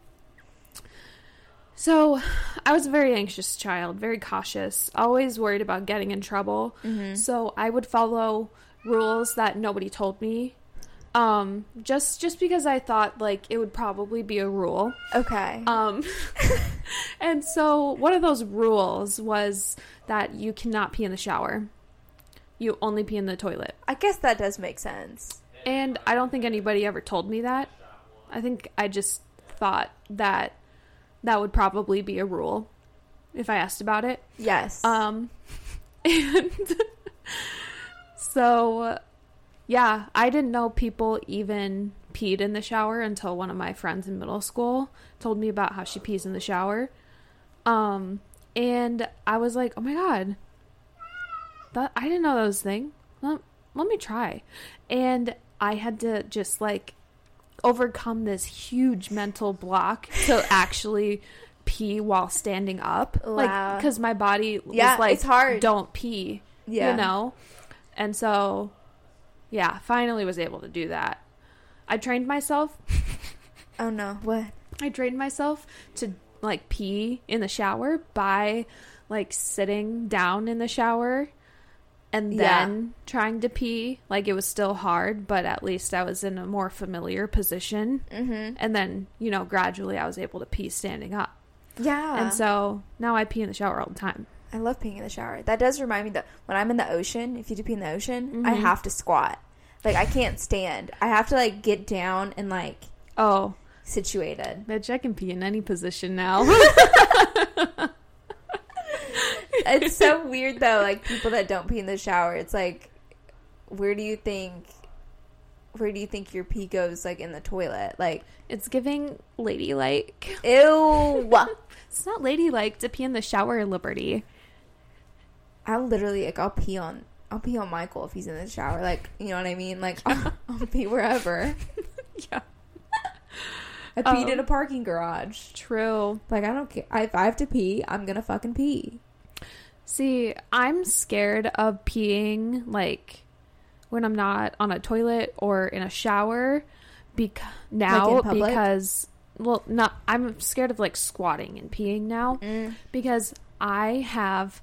So, I was a very anxious child, very cautious, always worried about getting in trouble. Mm-hmm. So I would follow rules that nobody told me. Um, just just because I thought like it would probably be a rule. Okay. Um, and so one of those rules was that you cannot pee in the shower. You only pee in the toilet. I guess that does make sense. And I don't think anybody ever told me that. I think I just thought that that would probably be a rule if I asked about it. Yes. Um, and so, yeah, I didn't know people even peed in the shower until one of my friends in middle school told me about how she pees in the shower. Um, and I was like, oh my god, that I didn't know that was a thing. Let, let me try. And I had to just like overcome this huge mental block to actually pee while standing up. Wow. Like, because my body was like, it's hard. don't pee, yeah. you know? And so, yeah, finally was able to do that. I trained myself. Oh no. What? I trained myself to like pee in the shower by like sitting down in the shower and Yeah. then trying to pee. Like it was still hard, but at least I was in a more familiar position. Mm-hmm. And then, you know, gradually I was able to pee standing up. Yeah. And so now I pee in the shower all the time. I love peeing in the shower. That does remind me that when I'm in the ocean, if you do pee in the ocean, I Mhm. have to squat. Like I can't stand. I have to like get down and like Oh, situated. bitch, I can pee in any position now. It's so weird though. Like people that don't pee in the shower. It's like, where do you think? Where do you think your pee goes? Like in the toilet? Like it's giving ladylike. ew. It's not ladylike to pee in the shower, Liberty. I literally like I'll pee on I'll pee on Michael if he's in the shower. Like you know what I mean? Like I'll, I'll pee wherever. Yeah. I peed in Um, a parking garage. True. Like I don't care. I, if I have to pee, I'm gonna fucking pee. See, I'm scared of peeing like when I'm not on a toilet or in a shower because now in public? because well not I'm scared of like squatting and peeing now because I have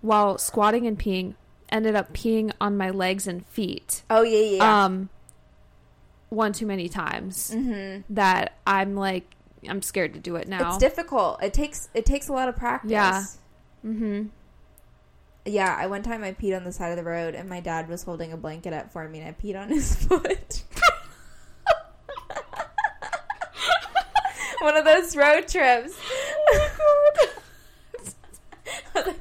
while squatting and peeing ended up peeing on my legs and feet Oh yeah, yeah. um one too many times mm-hmm. that I'm like I'm scared to do it now. It's difficult. It takes it takes a lot of practice. Yeah. mhm. Yeah, I one time I peed on the side of the road and my dad was holding a blanket up for me and I peed on his foot. One of those road trips.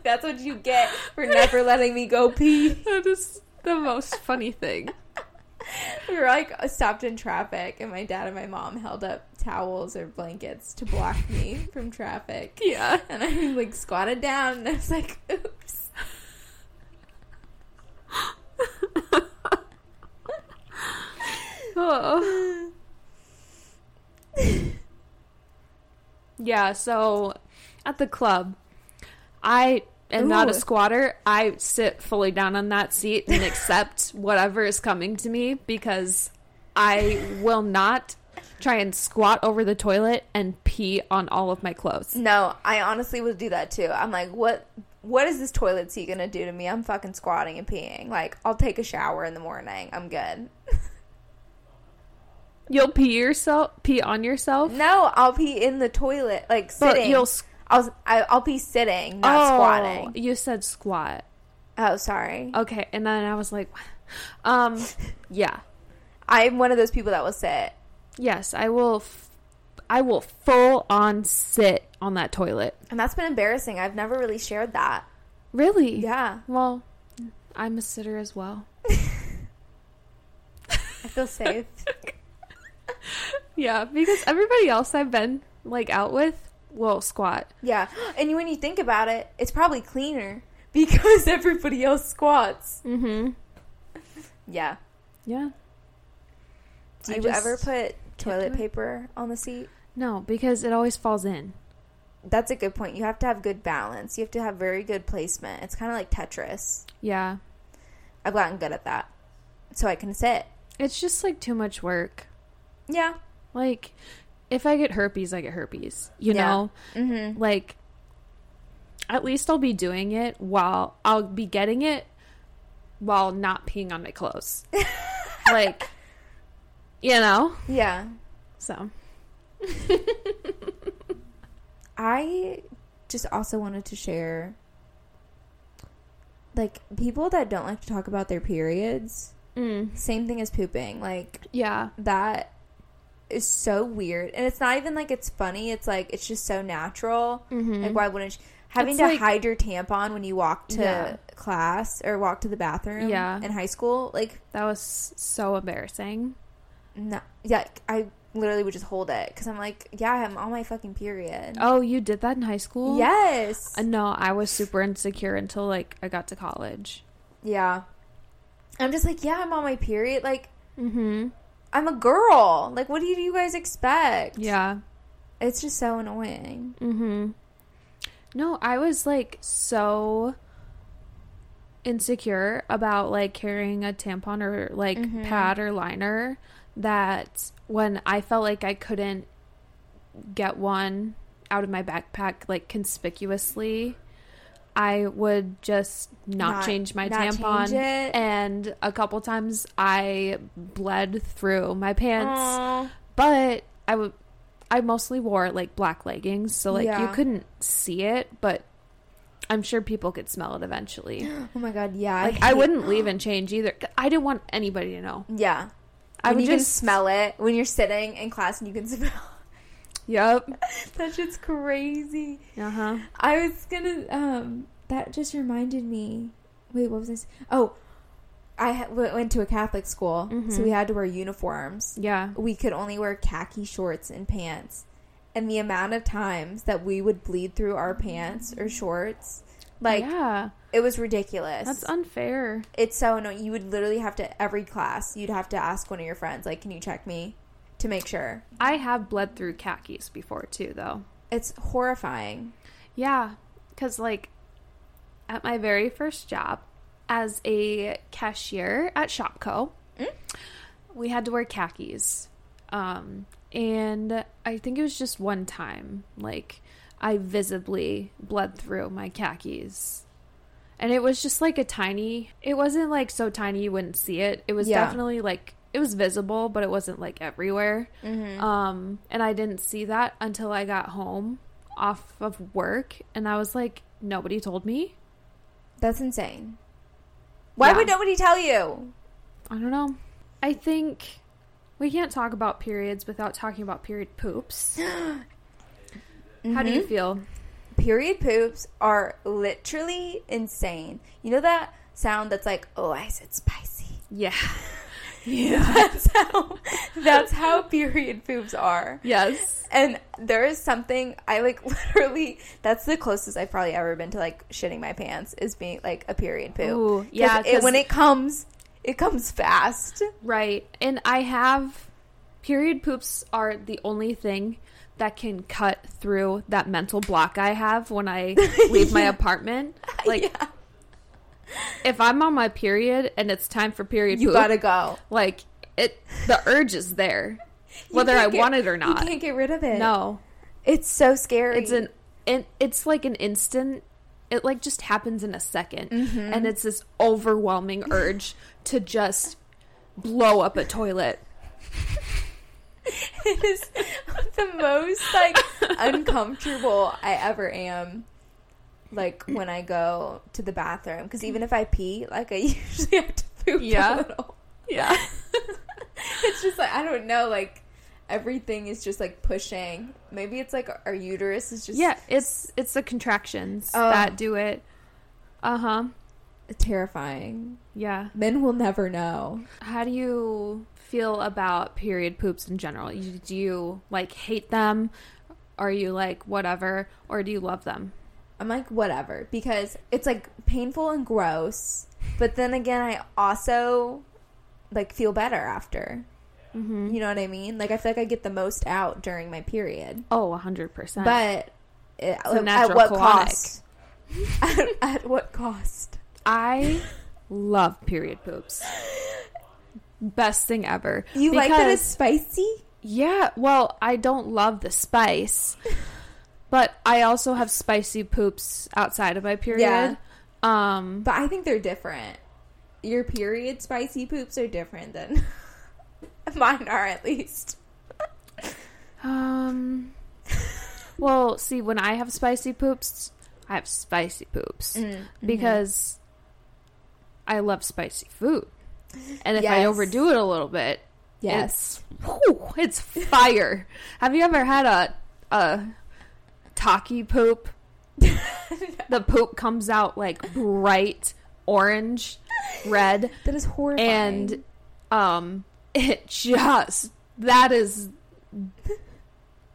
I was like, That's what you get for never letting me go pee. That is the most funny thing. We were like stopped in traffic and my dad and my mom held up towels or blankets to block me from traffic. Yeah. And I like squatted down and I was like, oops. Oh. yeah, so at the club, I am not a squatter. I sit fully down on that seat and accept whatever is coming to me because I will not try and squat over the toilet and pee on all of my clothes. No, I honestly would do that too. I'm like, what what is this toilet seat gonna do to me? I'm fucking squatting and peeing. Like, I'll take a shower in the morning. I'm good. You'll pee yourself, pee on yourself, No, I'll pee in the toilet, like but sitting. you'll I'll I, I'll pee sitting, not oh, squatting. You said squat. Oh, sorry. Okay, and then I was like, um, yeah, I'm one of those people that will sit. yes, I will. F- I will full on sit on that toilet. And that's been embarrassing. I've never really shared that. Really? Yeah. Well, I'm a sitter as well. I feel safe. Yeah, because everybody else I've been like out with will squat. yeah. And when you think about it, it's probably cleaner because everybody else squats. Mm-hmm. Yeah. Yeah. Do you ever put toilet paper on the seat? No, because it always falls in. That's a good point. You have to have good balance. You have to have very good placement. It's kind of like Tetris. Yeah. I've gotten good at that. So I can sit. It's just like too much work. Yeah. Like, if I get herpes, I get herpes. You Yeah. know? Mm-hmm. Like, at least I'll be doing it while I'll be getting it while not peeing on my clothes. like, you know? Yeah. So, I just also wanted to share like people that don't like to talk about their periods. mm, Same thing as pooping. Like yeah. that is so weird. And it's not even like it's funny. It's like it's just so natural. Mm-hmm. Like why wouldn't you having It's to like- hide your tampon when you walk to Yeah. class or walk to the bathroom Yeah. in high school? Like That was so embarrassing. no. Yeah, I literally would just hold it cuz I'm like, yeah, I'm on my fucking period. Oh, you did that in high school? Yes. Uh, no, I was super insecure until like I got to college. Yeah. I'm just like, yeah, I'm on my period. Like, Mm-hmm. I'm a girl. Like, what do you, guys expect? Yeah. It's just so annoying. Mm-hmm. No, I was like so insecure about like carrying a tampon or like Mhm. pad or liner that when I felt like I couldn't get one out of my backpack like conspicuously, I would just not, Not- change my not tampon. change. And a couple times I bled through my pants Aw. but I would I mostly wore like black leggings, so like you couldn't see it, but I'm sure people could smell it eventually. Oh my god, yeah. Like I hate- wouldn't leave and change either. I didn't want anybody to know. Yeah. I when would you can just smell it when you're sitting in class and you can smell. Yep. that shit's crazy. Uh huh. I was gonna. Um, that just reminded me. Wait, what was this? Oh, I ha- w- went to a Catholic school, so Mhm. we had to wear uniforms. Yeah. We could only wear khaki shorts and pants. And the amount of times that we would bleed through our pants or shorts, like yeah. it was ridiculous. That's unfair. it's so annoying. You would literally have to every class. You'd have to ask one of your friends, like, "Can you check me?" To make sure. I have bled through khakis before too, though. It's horrifying. Yeah, because like at my very first job as a cashier at Shopko, Mm. we had to wear khakis. Um, and I think it was just one time, like I visibly bled through my khakis. And it was just like a tiny, it wasn't like so tiny you wouldn't see it. It was Yeah. definitely like, it was visible, but it wasn't like everywhere. Mm-hmm. Um, and I didn't see that until I got home off of work, and I was like, nobody told me. That's insane. Why Yeah. would nobody tell you? I don't know. I think we can't talk about periods without talking about period poops. How do you Mhm. feel? Period poops are literally insane. You know that sound that's like, "Oh, I said spicy." Yeah. That's how. That's how period poops are. Yes. And there is something I like. Literally, that's the closest I've probably ever been to like shitting my pants is being like a period poop. Ooh, yeah, it, when it comes, it comes fast. Right. And I have period poops are the only thing that can cut through that mental block I have when I leave my apartment. Like Yeah. If I'm on my period and it's time for period You poop, gotta go. like it the urge is there whether I get- want it or not. You can't get rid of it. No. it's so scary. It's an it, it's like an instant it like just happens in a 2nd Mm-hmm. and it's this overwhelming urge to just blow up a toilet. it is the most like uncomfortable I ever am. Like when I go to the bathroom, because even if I pee, like I usually have to poop Yeah. a little. Yeah. It's just like I don't know, like everything is just like pushing. Maybe it's like our uterus is just yeah, it's it's the contractions Oh. that do it. Uh-huh. terrifying. Yeah. Men will never know. How do you feel about period poops in general? Do you like hate them? Are you like whatever or do you love them? I'm like whatever because it's like painful and gross, but then again, I also like feel better after. Mhm. You know what I mean? Like I feel like I get the most out during my period, Oh, 100%. but it, a at what colonic. cost? at, at what cost? I love period poops. Best thing ever. You like that it's spicy? Yeah, well, I don't love the spice, but I also have spicy poops outside of my period. Um, But I think they're different. Your period spicy poops are different than mine are, at least. um, well, see, when I have spicy poops, I have spicy poops Mm-hmm. because I love spicy food, and if I overdo it a little bit, yes, it's whew, it's fire. have you ever had a a taki poop? the poop comes out like bright orange, red, that is horrifying. and um it just that is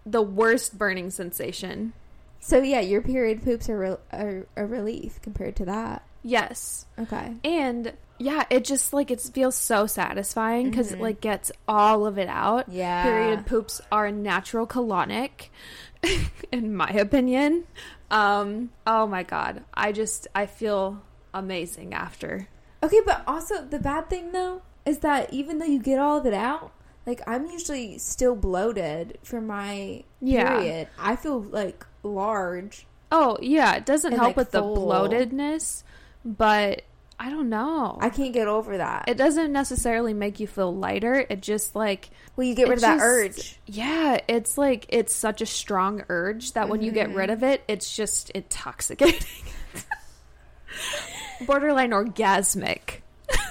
the worst burning sensation. so yeah, your period poops are, re- are a relief compared to that. Yes. Okay. And yeah, it just like it feels so satisfying because Mhm. it like gets all of it out. Yeah. Period poops are natural colonic, in my opinion. Um, oh my god, I just I feel amazing after. Okay, but also the bad thing though is that even though you get all of it out, like I'm usually still bloated from my Yeah. period. I feel like large. Oh yeah, it doesn't And, help like, with the bloatedness, but I don't know. I can't get over that. it doesn't necessarily make you feel lighter. It just like well, you get rid of that urge. Yeah, it's like it's such a strong urge that when you get rid Mhm. of it, it's just intoxicating. borderline orgasmic.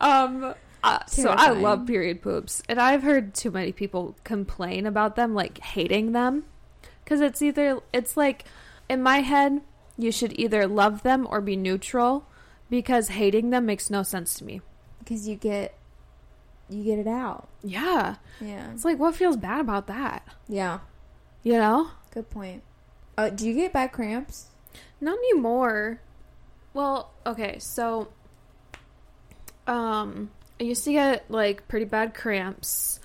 um uh, so I love period poops and I've heard too many people complain about them like hating them cuz it's either it's like in my head you should either love them or be neutral because hating them makes no sense to me. Because you get you get it out. Yeah. Yeah. It's like what feels bad about that? Yeah. You know? Good point. Uh, do you get bad cramps? Not anymore. Well, okay, so um I used to get like pretty bad cramps.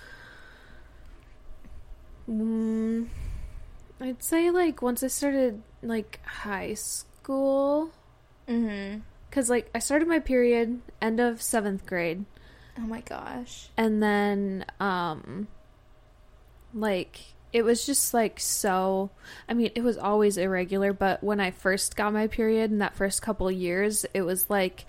Mm, I'd say like once I started like high school Mm-hmm. cuz like I started my period end of 7th grade Oh my gosh. and then um like it was just like so i mean it was always irregular but when i first got my period in that first couple years it was like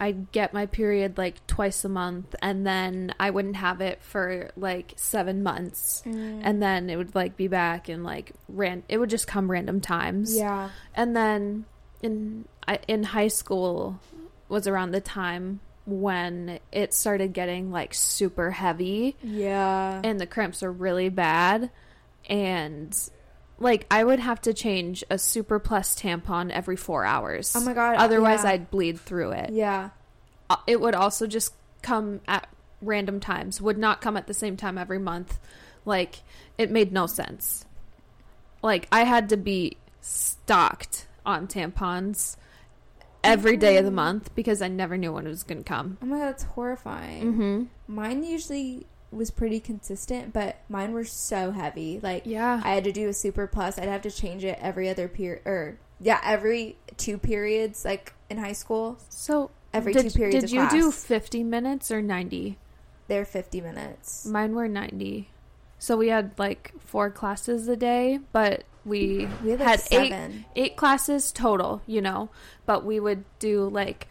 i'd get my period like twice a month and then i wouldn't have it for like seven months Mm. and then it would like be back and like ran it would just come random times yeah. and then in I, in high school was around the time when it started getting like super heavy Yeah. and the cramps were really bad and like I would have to change a super plus tampon every 4 hours. Oh my God, Otherwise yeah. I'd bleed through it. yeah. Uh, It would also just come at random times. Would not come at the same time every month. Like it made no sense. Like I had to be stocked on tampons every day of the month because I never knew when it was going to come. Oh my god, that's horrifying. Mhm. Mine usually was pretty consistent, but mine were so heavy. Like Yeah. I had to do a super plus. I'd have to change it every other period, or yeah, every two periods. Like in high school, So every did, two periods Did you do 50 minutes or 90? they're fifty minutes. Mine were 90. So we had like four classes a day, but we, We had, like, had eight eight classes total, you know, but we would do like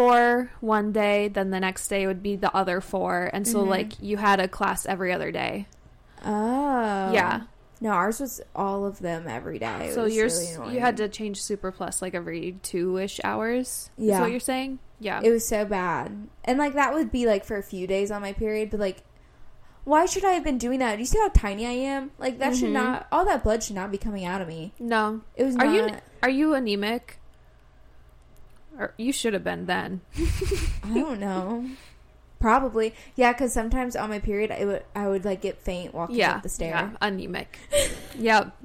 four one day, then the next day would be the other four, and so Mhm. like you had a class every other day. Oh, Yeah. No, ours was all of them every day. It so was yours really you had to change super plus like every two ish hours. Is Yeah. what you're saying? Yeah. It was so bad. And like that would be like for a few days on my period, but like why should I have been doing that? Do you see how tiny I am? Like that should Mhm. not all that blood should not be coming out of me. no. It was Are not you are you anemic? Or you should have been then. I don't know. Probably. Yeah, cuz sometimes on my period I would I would like get faint walking yeah. up the stair. Yeah, anemic. yep.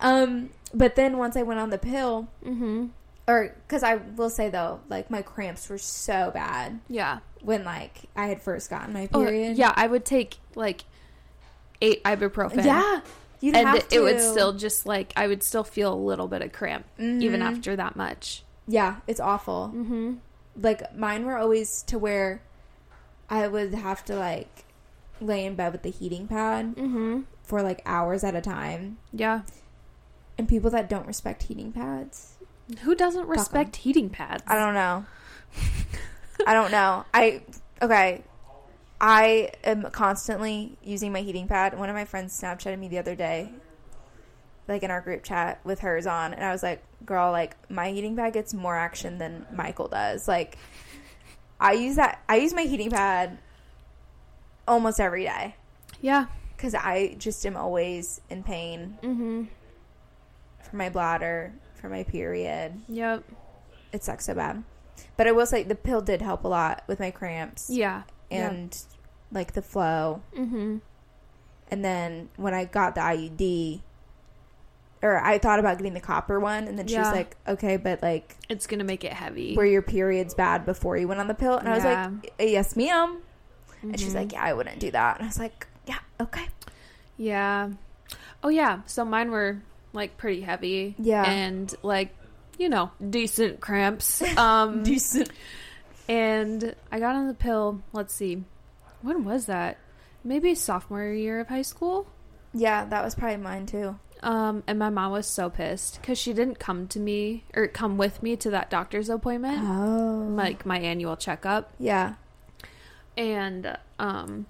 Um but then once I went on the pill Mhm. or cuz I will say though, like my cramps were so bad Yeah. when like I had first gotten my Oh, period. yeah, I would take like eight ibuprofen. Yeah. You'd and it, it would still just like I would still feel a little bit of cramp even Mhm. after that much. Yeah, it's awful. Mm-hmm. like mine were always to where I would have to like lay in bed with the heating pad Mm-hmm. for like hours at a time. Yeah. And people that don't respect heating pads, Who doesn't respect heating pads? I don't know. I don't know. I okay. I am constantly using my heating pad. One of my friends Snapchatted me the other day, like in our group chat with hers on, and I was like, "Girl, like my heating pad gets more action than Michael does. Like, I use that. I use my heating pad almost every day Yeah. because I just am always in pain Mm-hmm. for my bladder, for my period. Yep. It sucks so bad. But I will say the pill did help a lot with my cramps. Yeah. and like the flow. Mm-hmm. And then when I got the IUD, or I thought about getting the copper one, and then she was Yeah. like, "Okay, but like, It's gonna make it heavy. were your periods bad before you went on the pill?" And I was Yeah. like, "Yes, ma'am." And she's Mhm. like, "Yeah, I wouldn't do that." And I was like, "Yeah, okay." Yeah. Oh yeah. So mine were like pretty heavy. Yeah. And like, you know, decent cramps. Um Decent. and I got on the pill, let's see. When was that? Maybe sophomore year of high school. Yeah, that was probably mine too. Um, and my mom was so pissed because she didn't come to me or come with me to that doctor's appointment, Oh, like my annual checkup. yeah. And um,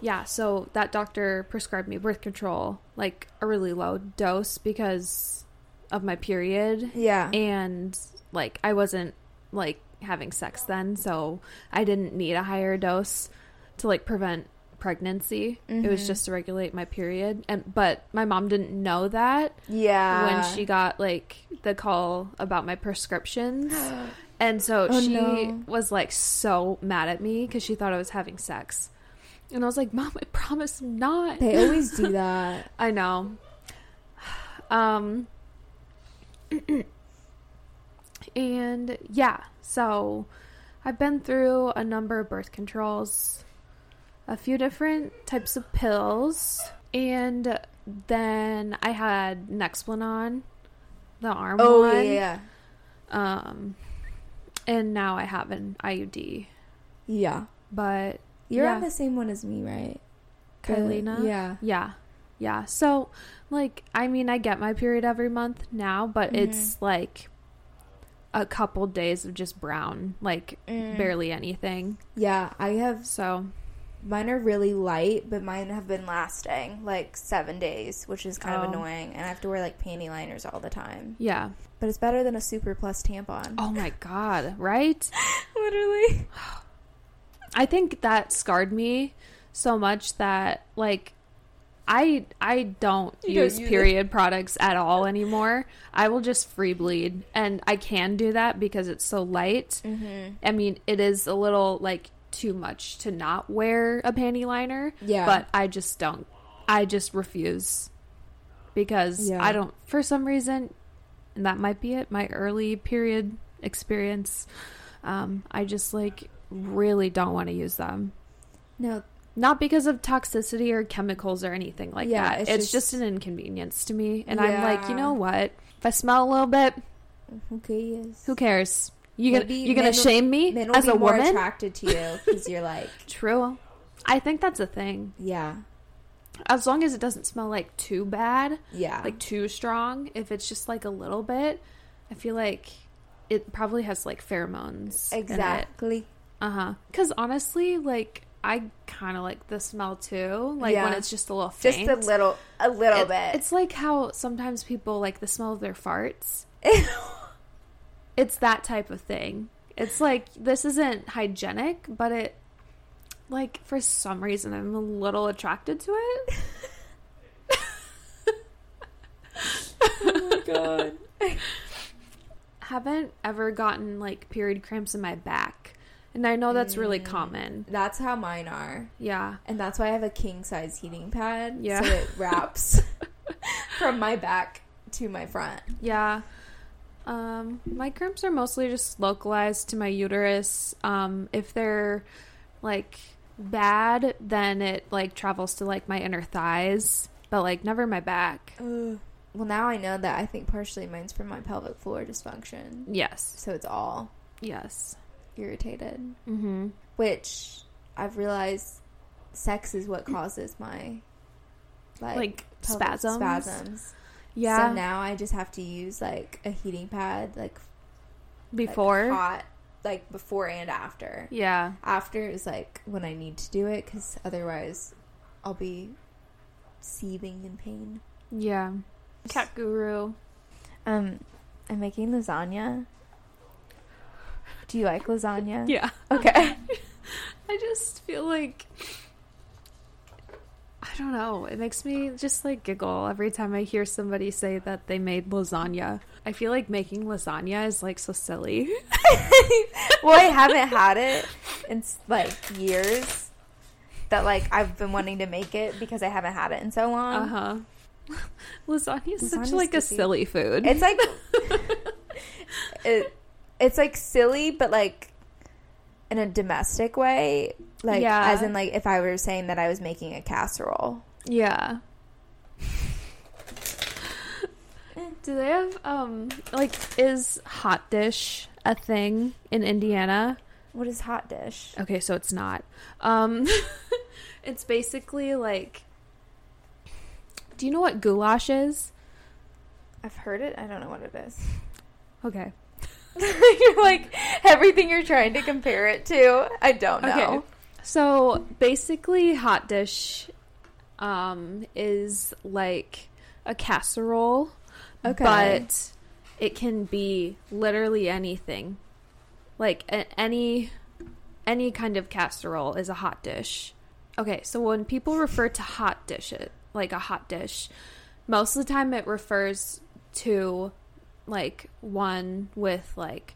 yeah, so that doctor prescribed me birth control, like a really low dose because of my period. Yeah. And like I wasn't like having sex then, so I didn't need a higher dose to like prevent pregnancy. It was Mhm. just to regulate my period. And but my mom didn't know that yeah. when she got like the call about my prescriptions. And so Oh, she no. was like so mad at me because she thought I was having sex. And I was like, Mom, I promise I'm not. they always do that. I know. Um and yeah, so I've been through a number of birth controls, a few different types of pills, and then I had Nexplanon, the arm Oh one. yeah, yeah. Um and now I have an IUD. Yeah. But You're Yeah. on the same one as me, right? The- Yeah. Yeah. Yeah. So, like, I mean, I get my period every month now, but Mhm. it's like a couple days of just brown, like Mm. barely anything. Yeah, I have So, mine are really light, but mine have been lasting like seven days, which is kind Oh. of annoying. And I have to wear like panty liners all the time. yeah. But it's better than a super plus tampon. Oh my God. Right? literally. I think that scarred me so much that, like, I I don't You don't use it. period products at all anymore. I will just free bleed, and I can do that because it's so light. Mm-hmm. I mean, it is a little like too much to not wear a panty liner. Yeah. But I just don't. I just refuse because Yeah. I don't. For some reason, and that might be it. My early period experience. Um, I just like really don't want to use them. No, Not because of toxicity or chemicals or anything like Yeah, that. it's It's, just- just, an inconvenience to me. And I'm like, you know what? If I smell a little bit, okay, yes. who cares? You gonna you gonna shame me Men will as be a more woman? attracted to you because you're like, True. I think that's a thing. yeah, As long as it doesn't smell like too bad, yeah, like too strong. If it's just like a little bit, I feel like it probably has like pheromones. exactly. Uh huh. Because honestly, like I kind of like the smell too. Like when it's just a little Just a little, a little It- bit. It's like how sometimes people like the smell of their farts. It's that type of thing. It's like this isn't hygienic, but it like for some reason I'm a little attracted to it. oh my god. Haven't ever gotten like period cramps in my back. And I know that's really Mm. common. That's how mine are. Yeah. And that's why I have a king size heating pad. Yeah. So it wraps from my back to my front. Yeah. Um, my cramps are mostly just localized to my uterus. Um, if they're like bad, then it like travels to like my inner thighs, but like never my back. Ugh. Well, now I know that I think partially mine's from my pelvic floor dysfunction. Yes. So it's all Yes. irritated. Mm-hmm. Which I've realized sex is what causes my like, Like spasms. spasms. Yeah. So now I just have to use like a heating pad, like like, Before. hot, like before and after. yeah. After is like when I need to do it because otherwise I'll be seething in pain. Yeah. Cat guru. Um, I'm making lasagna. Do you like lasagna? Yeah. Okay. I just feel like I don't know. It makes me just like giggle every time I hear somebody say that they made lasagna. I feel like making lasagna is like so silly. well, I haven't had it in like years. That like I've been wanting to make it because I haven't had it in so long. Uh huh. Lasagna is such like a silly food. It's like it, it's like silly, but like in a domestic way. Like Yeah. as in like if I were saying that I was making a casserole. yeah. Do they have um like is hot dish a thing in Indiana? What is hot dish? Okay, so it's not. Um it's basically like Do you know what goulash is? I've heard it. I don't know what it is. Okay. you're like everything you're trying to compare it to. I don't know. Okay. So basically, hot dish um, is like a casserole, Okay. but it can be literally anything. Like a- any any kind of casserole is a hot dish. Okay, so when people refer to hot dish it like a hot dish, most of the time it refers to like one with like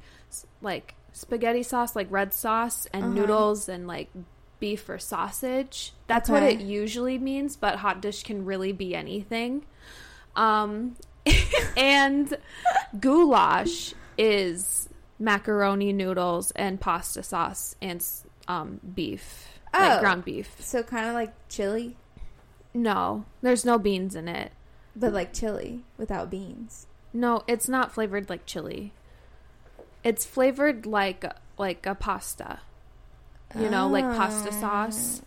like spaghetti sauce, like red sauce and Uh-huh. noodles and like beef or sausage. That's what it usually means, but hot dish can really be anything. Um and goulash is macaroni noodles and pasta sauce and um beef, Oh. like ground beef. So kind of like chili, No, there's no beans in it. but like chili without beans. No, it's not flavored like chili. It's flavored like like a pasta. You know, like pasta sauce,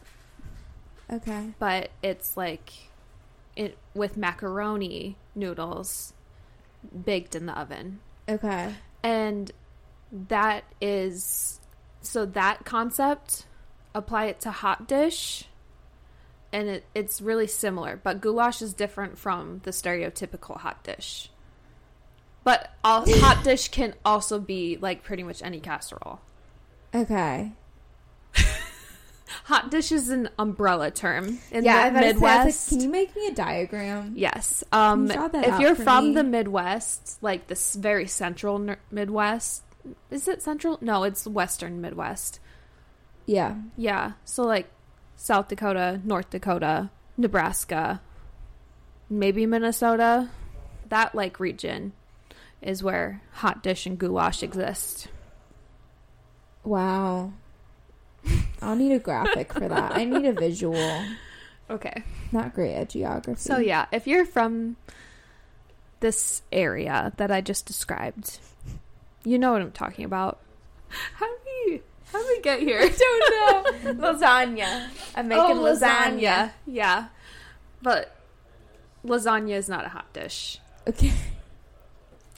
Oh. Okay. but it's like it with macaroni noodles baked in the oven. Okay. And that is so that concept apply it to hot dish and it, it's really similar but goulash is different from the stereotypical hot dish but all, hot dish can also be like pretty much any casserole Okay. hot dish is an umbrella term in yeah, the to say, like, midwest can you make me a diagram? yes um you if you're from me? the midwest like this very central midwest is it central no it's western midwest Yeah. Yeah. So like South Dakota, North Dakota, Nebraska, maybe Minnesota. That like region is where hot dish and goulash exist. Wow. I'll need a graphic for that. I need a visual. Okay. Not great at geography. So yeah, if you're from this area that I just described, you know what I'm talking about. How do we how do we get here? I don't know. lasagna. I'm making Oh, lasagna. Yeah. But lasagna is not a hot dish. Okay.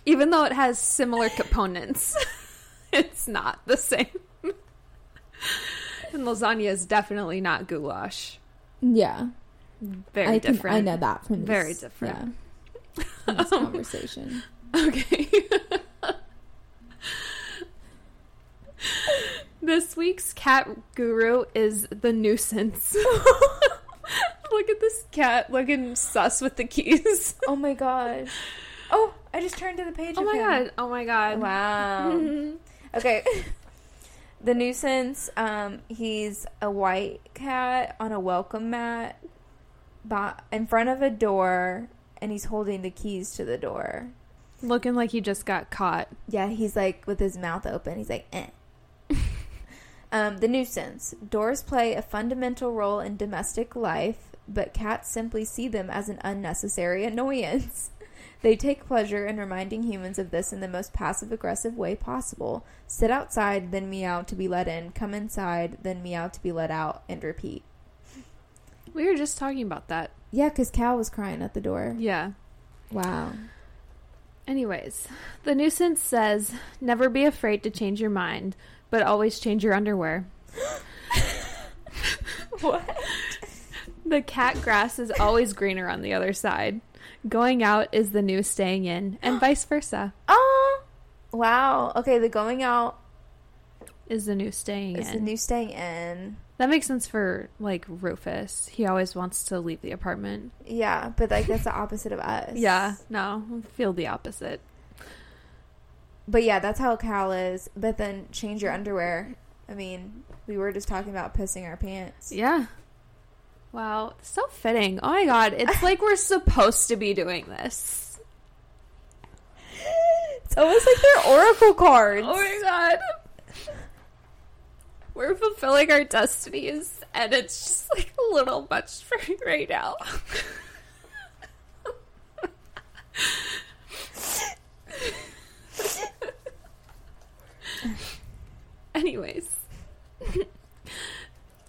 Even though it has similar components, it's not the same. and lasagna is definitely not goulash. Yeah. Very I can, different. I know that from this, Very different. Yeah, from this conversation. Okay. this week's cat guru is the nuisance. Look at this cat looking sus with the keys. Oh my gosh. Oh, I just turned to the page. Oh my him. god. Oh my god. Wow. Okay. the nuisance, um, he's a white cat on a welcome mat by, in front of a door, and he's holding the keys to the door. Looking like he just got caught. Yeah, he's like with his mouth open. He's like, eh. um, the nuisance. Doors play a fundamental role in domestic life, but cats simply see them as an unnecessary annoyance. They take pleasure in reminding humans of this in the most passive aggressive way possible. Sit outside, then meow to be let in. Come inside, then meow to be let out, and repeat. We were just talking about that. Yeah, because Cal was crying at the door. Yeah. Wow. Anyways, the nuisance says never be afraid to change your mind, but always change your underwear. What? The cat grass is always greener on the other side. Going out is the new staying in, and vice versa Oh, wow. Okay, the going out is the new staying is in. the new staying in. that makes sense for like Rufus. He always wants to leave the apartment. Yeah, but like that's the opposite of us. Yeah, no, I feel the opposite. But yeah, that's how Cal is. But then change your underwear. I mean, we were just talking about pissing our pants. Yeah. Wow, so fitting. Oh my god, it's like we're supposed to be doing this. It's almost like they're oracle cards. Oh my god. We're fulfilling our destinies, and it's just like a little much for me right now. Anyways,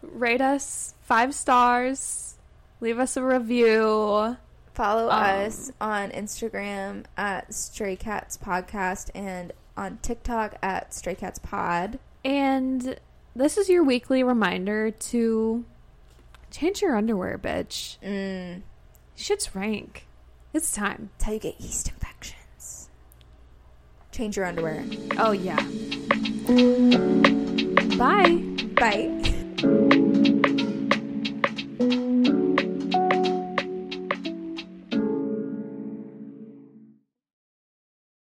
rate us five stars, leave us a review. Follow Um, us on Instagram at Stray Cats Podcast and on TikTok at Stray Cats Pod. And this is your weekly reminder to change your underwear, bitch. Mm. Shit's rank. It's time. That's how you get yeast infections. Change your underwear. Oh, yeah. Bye. Bye.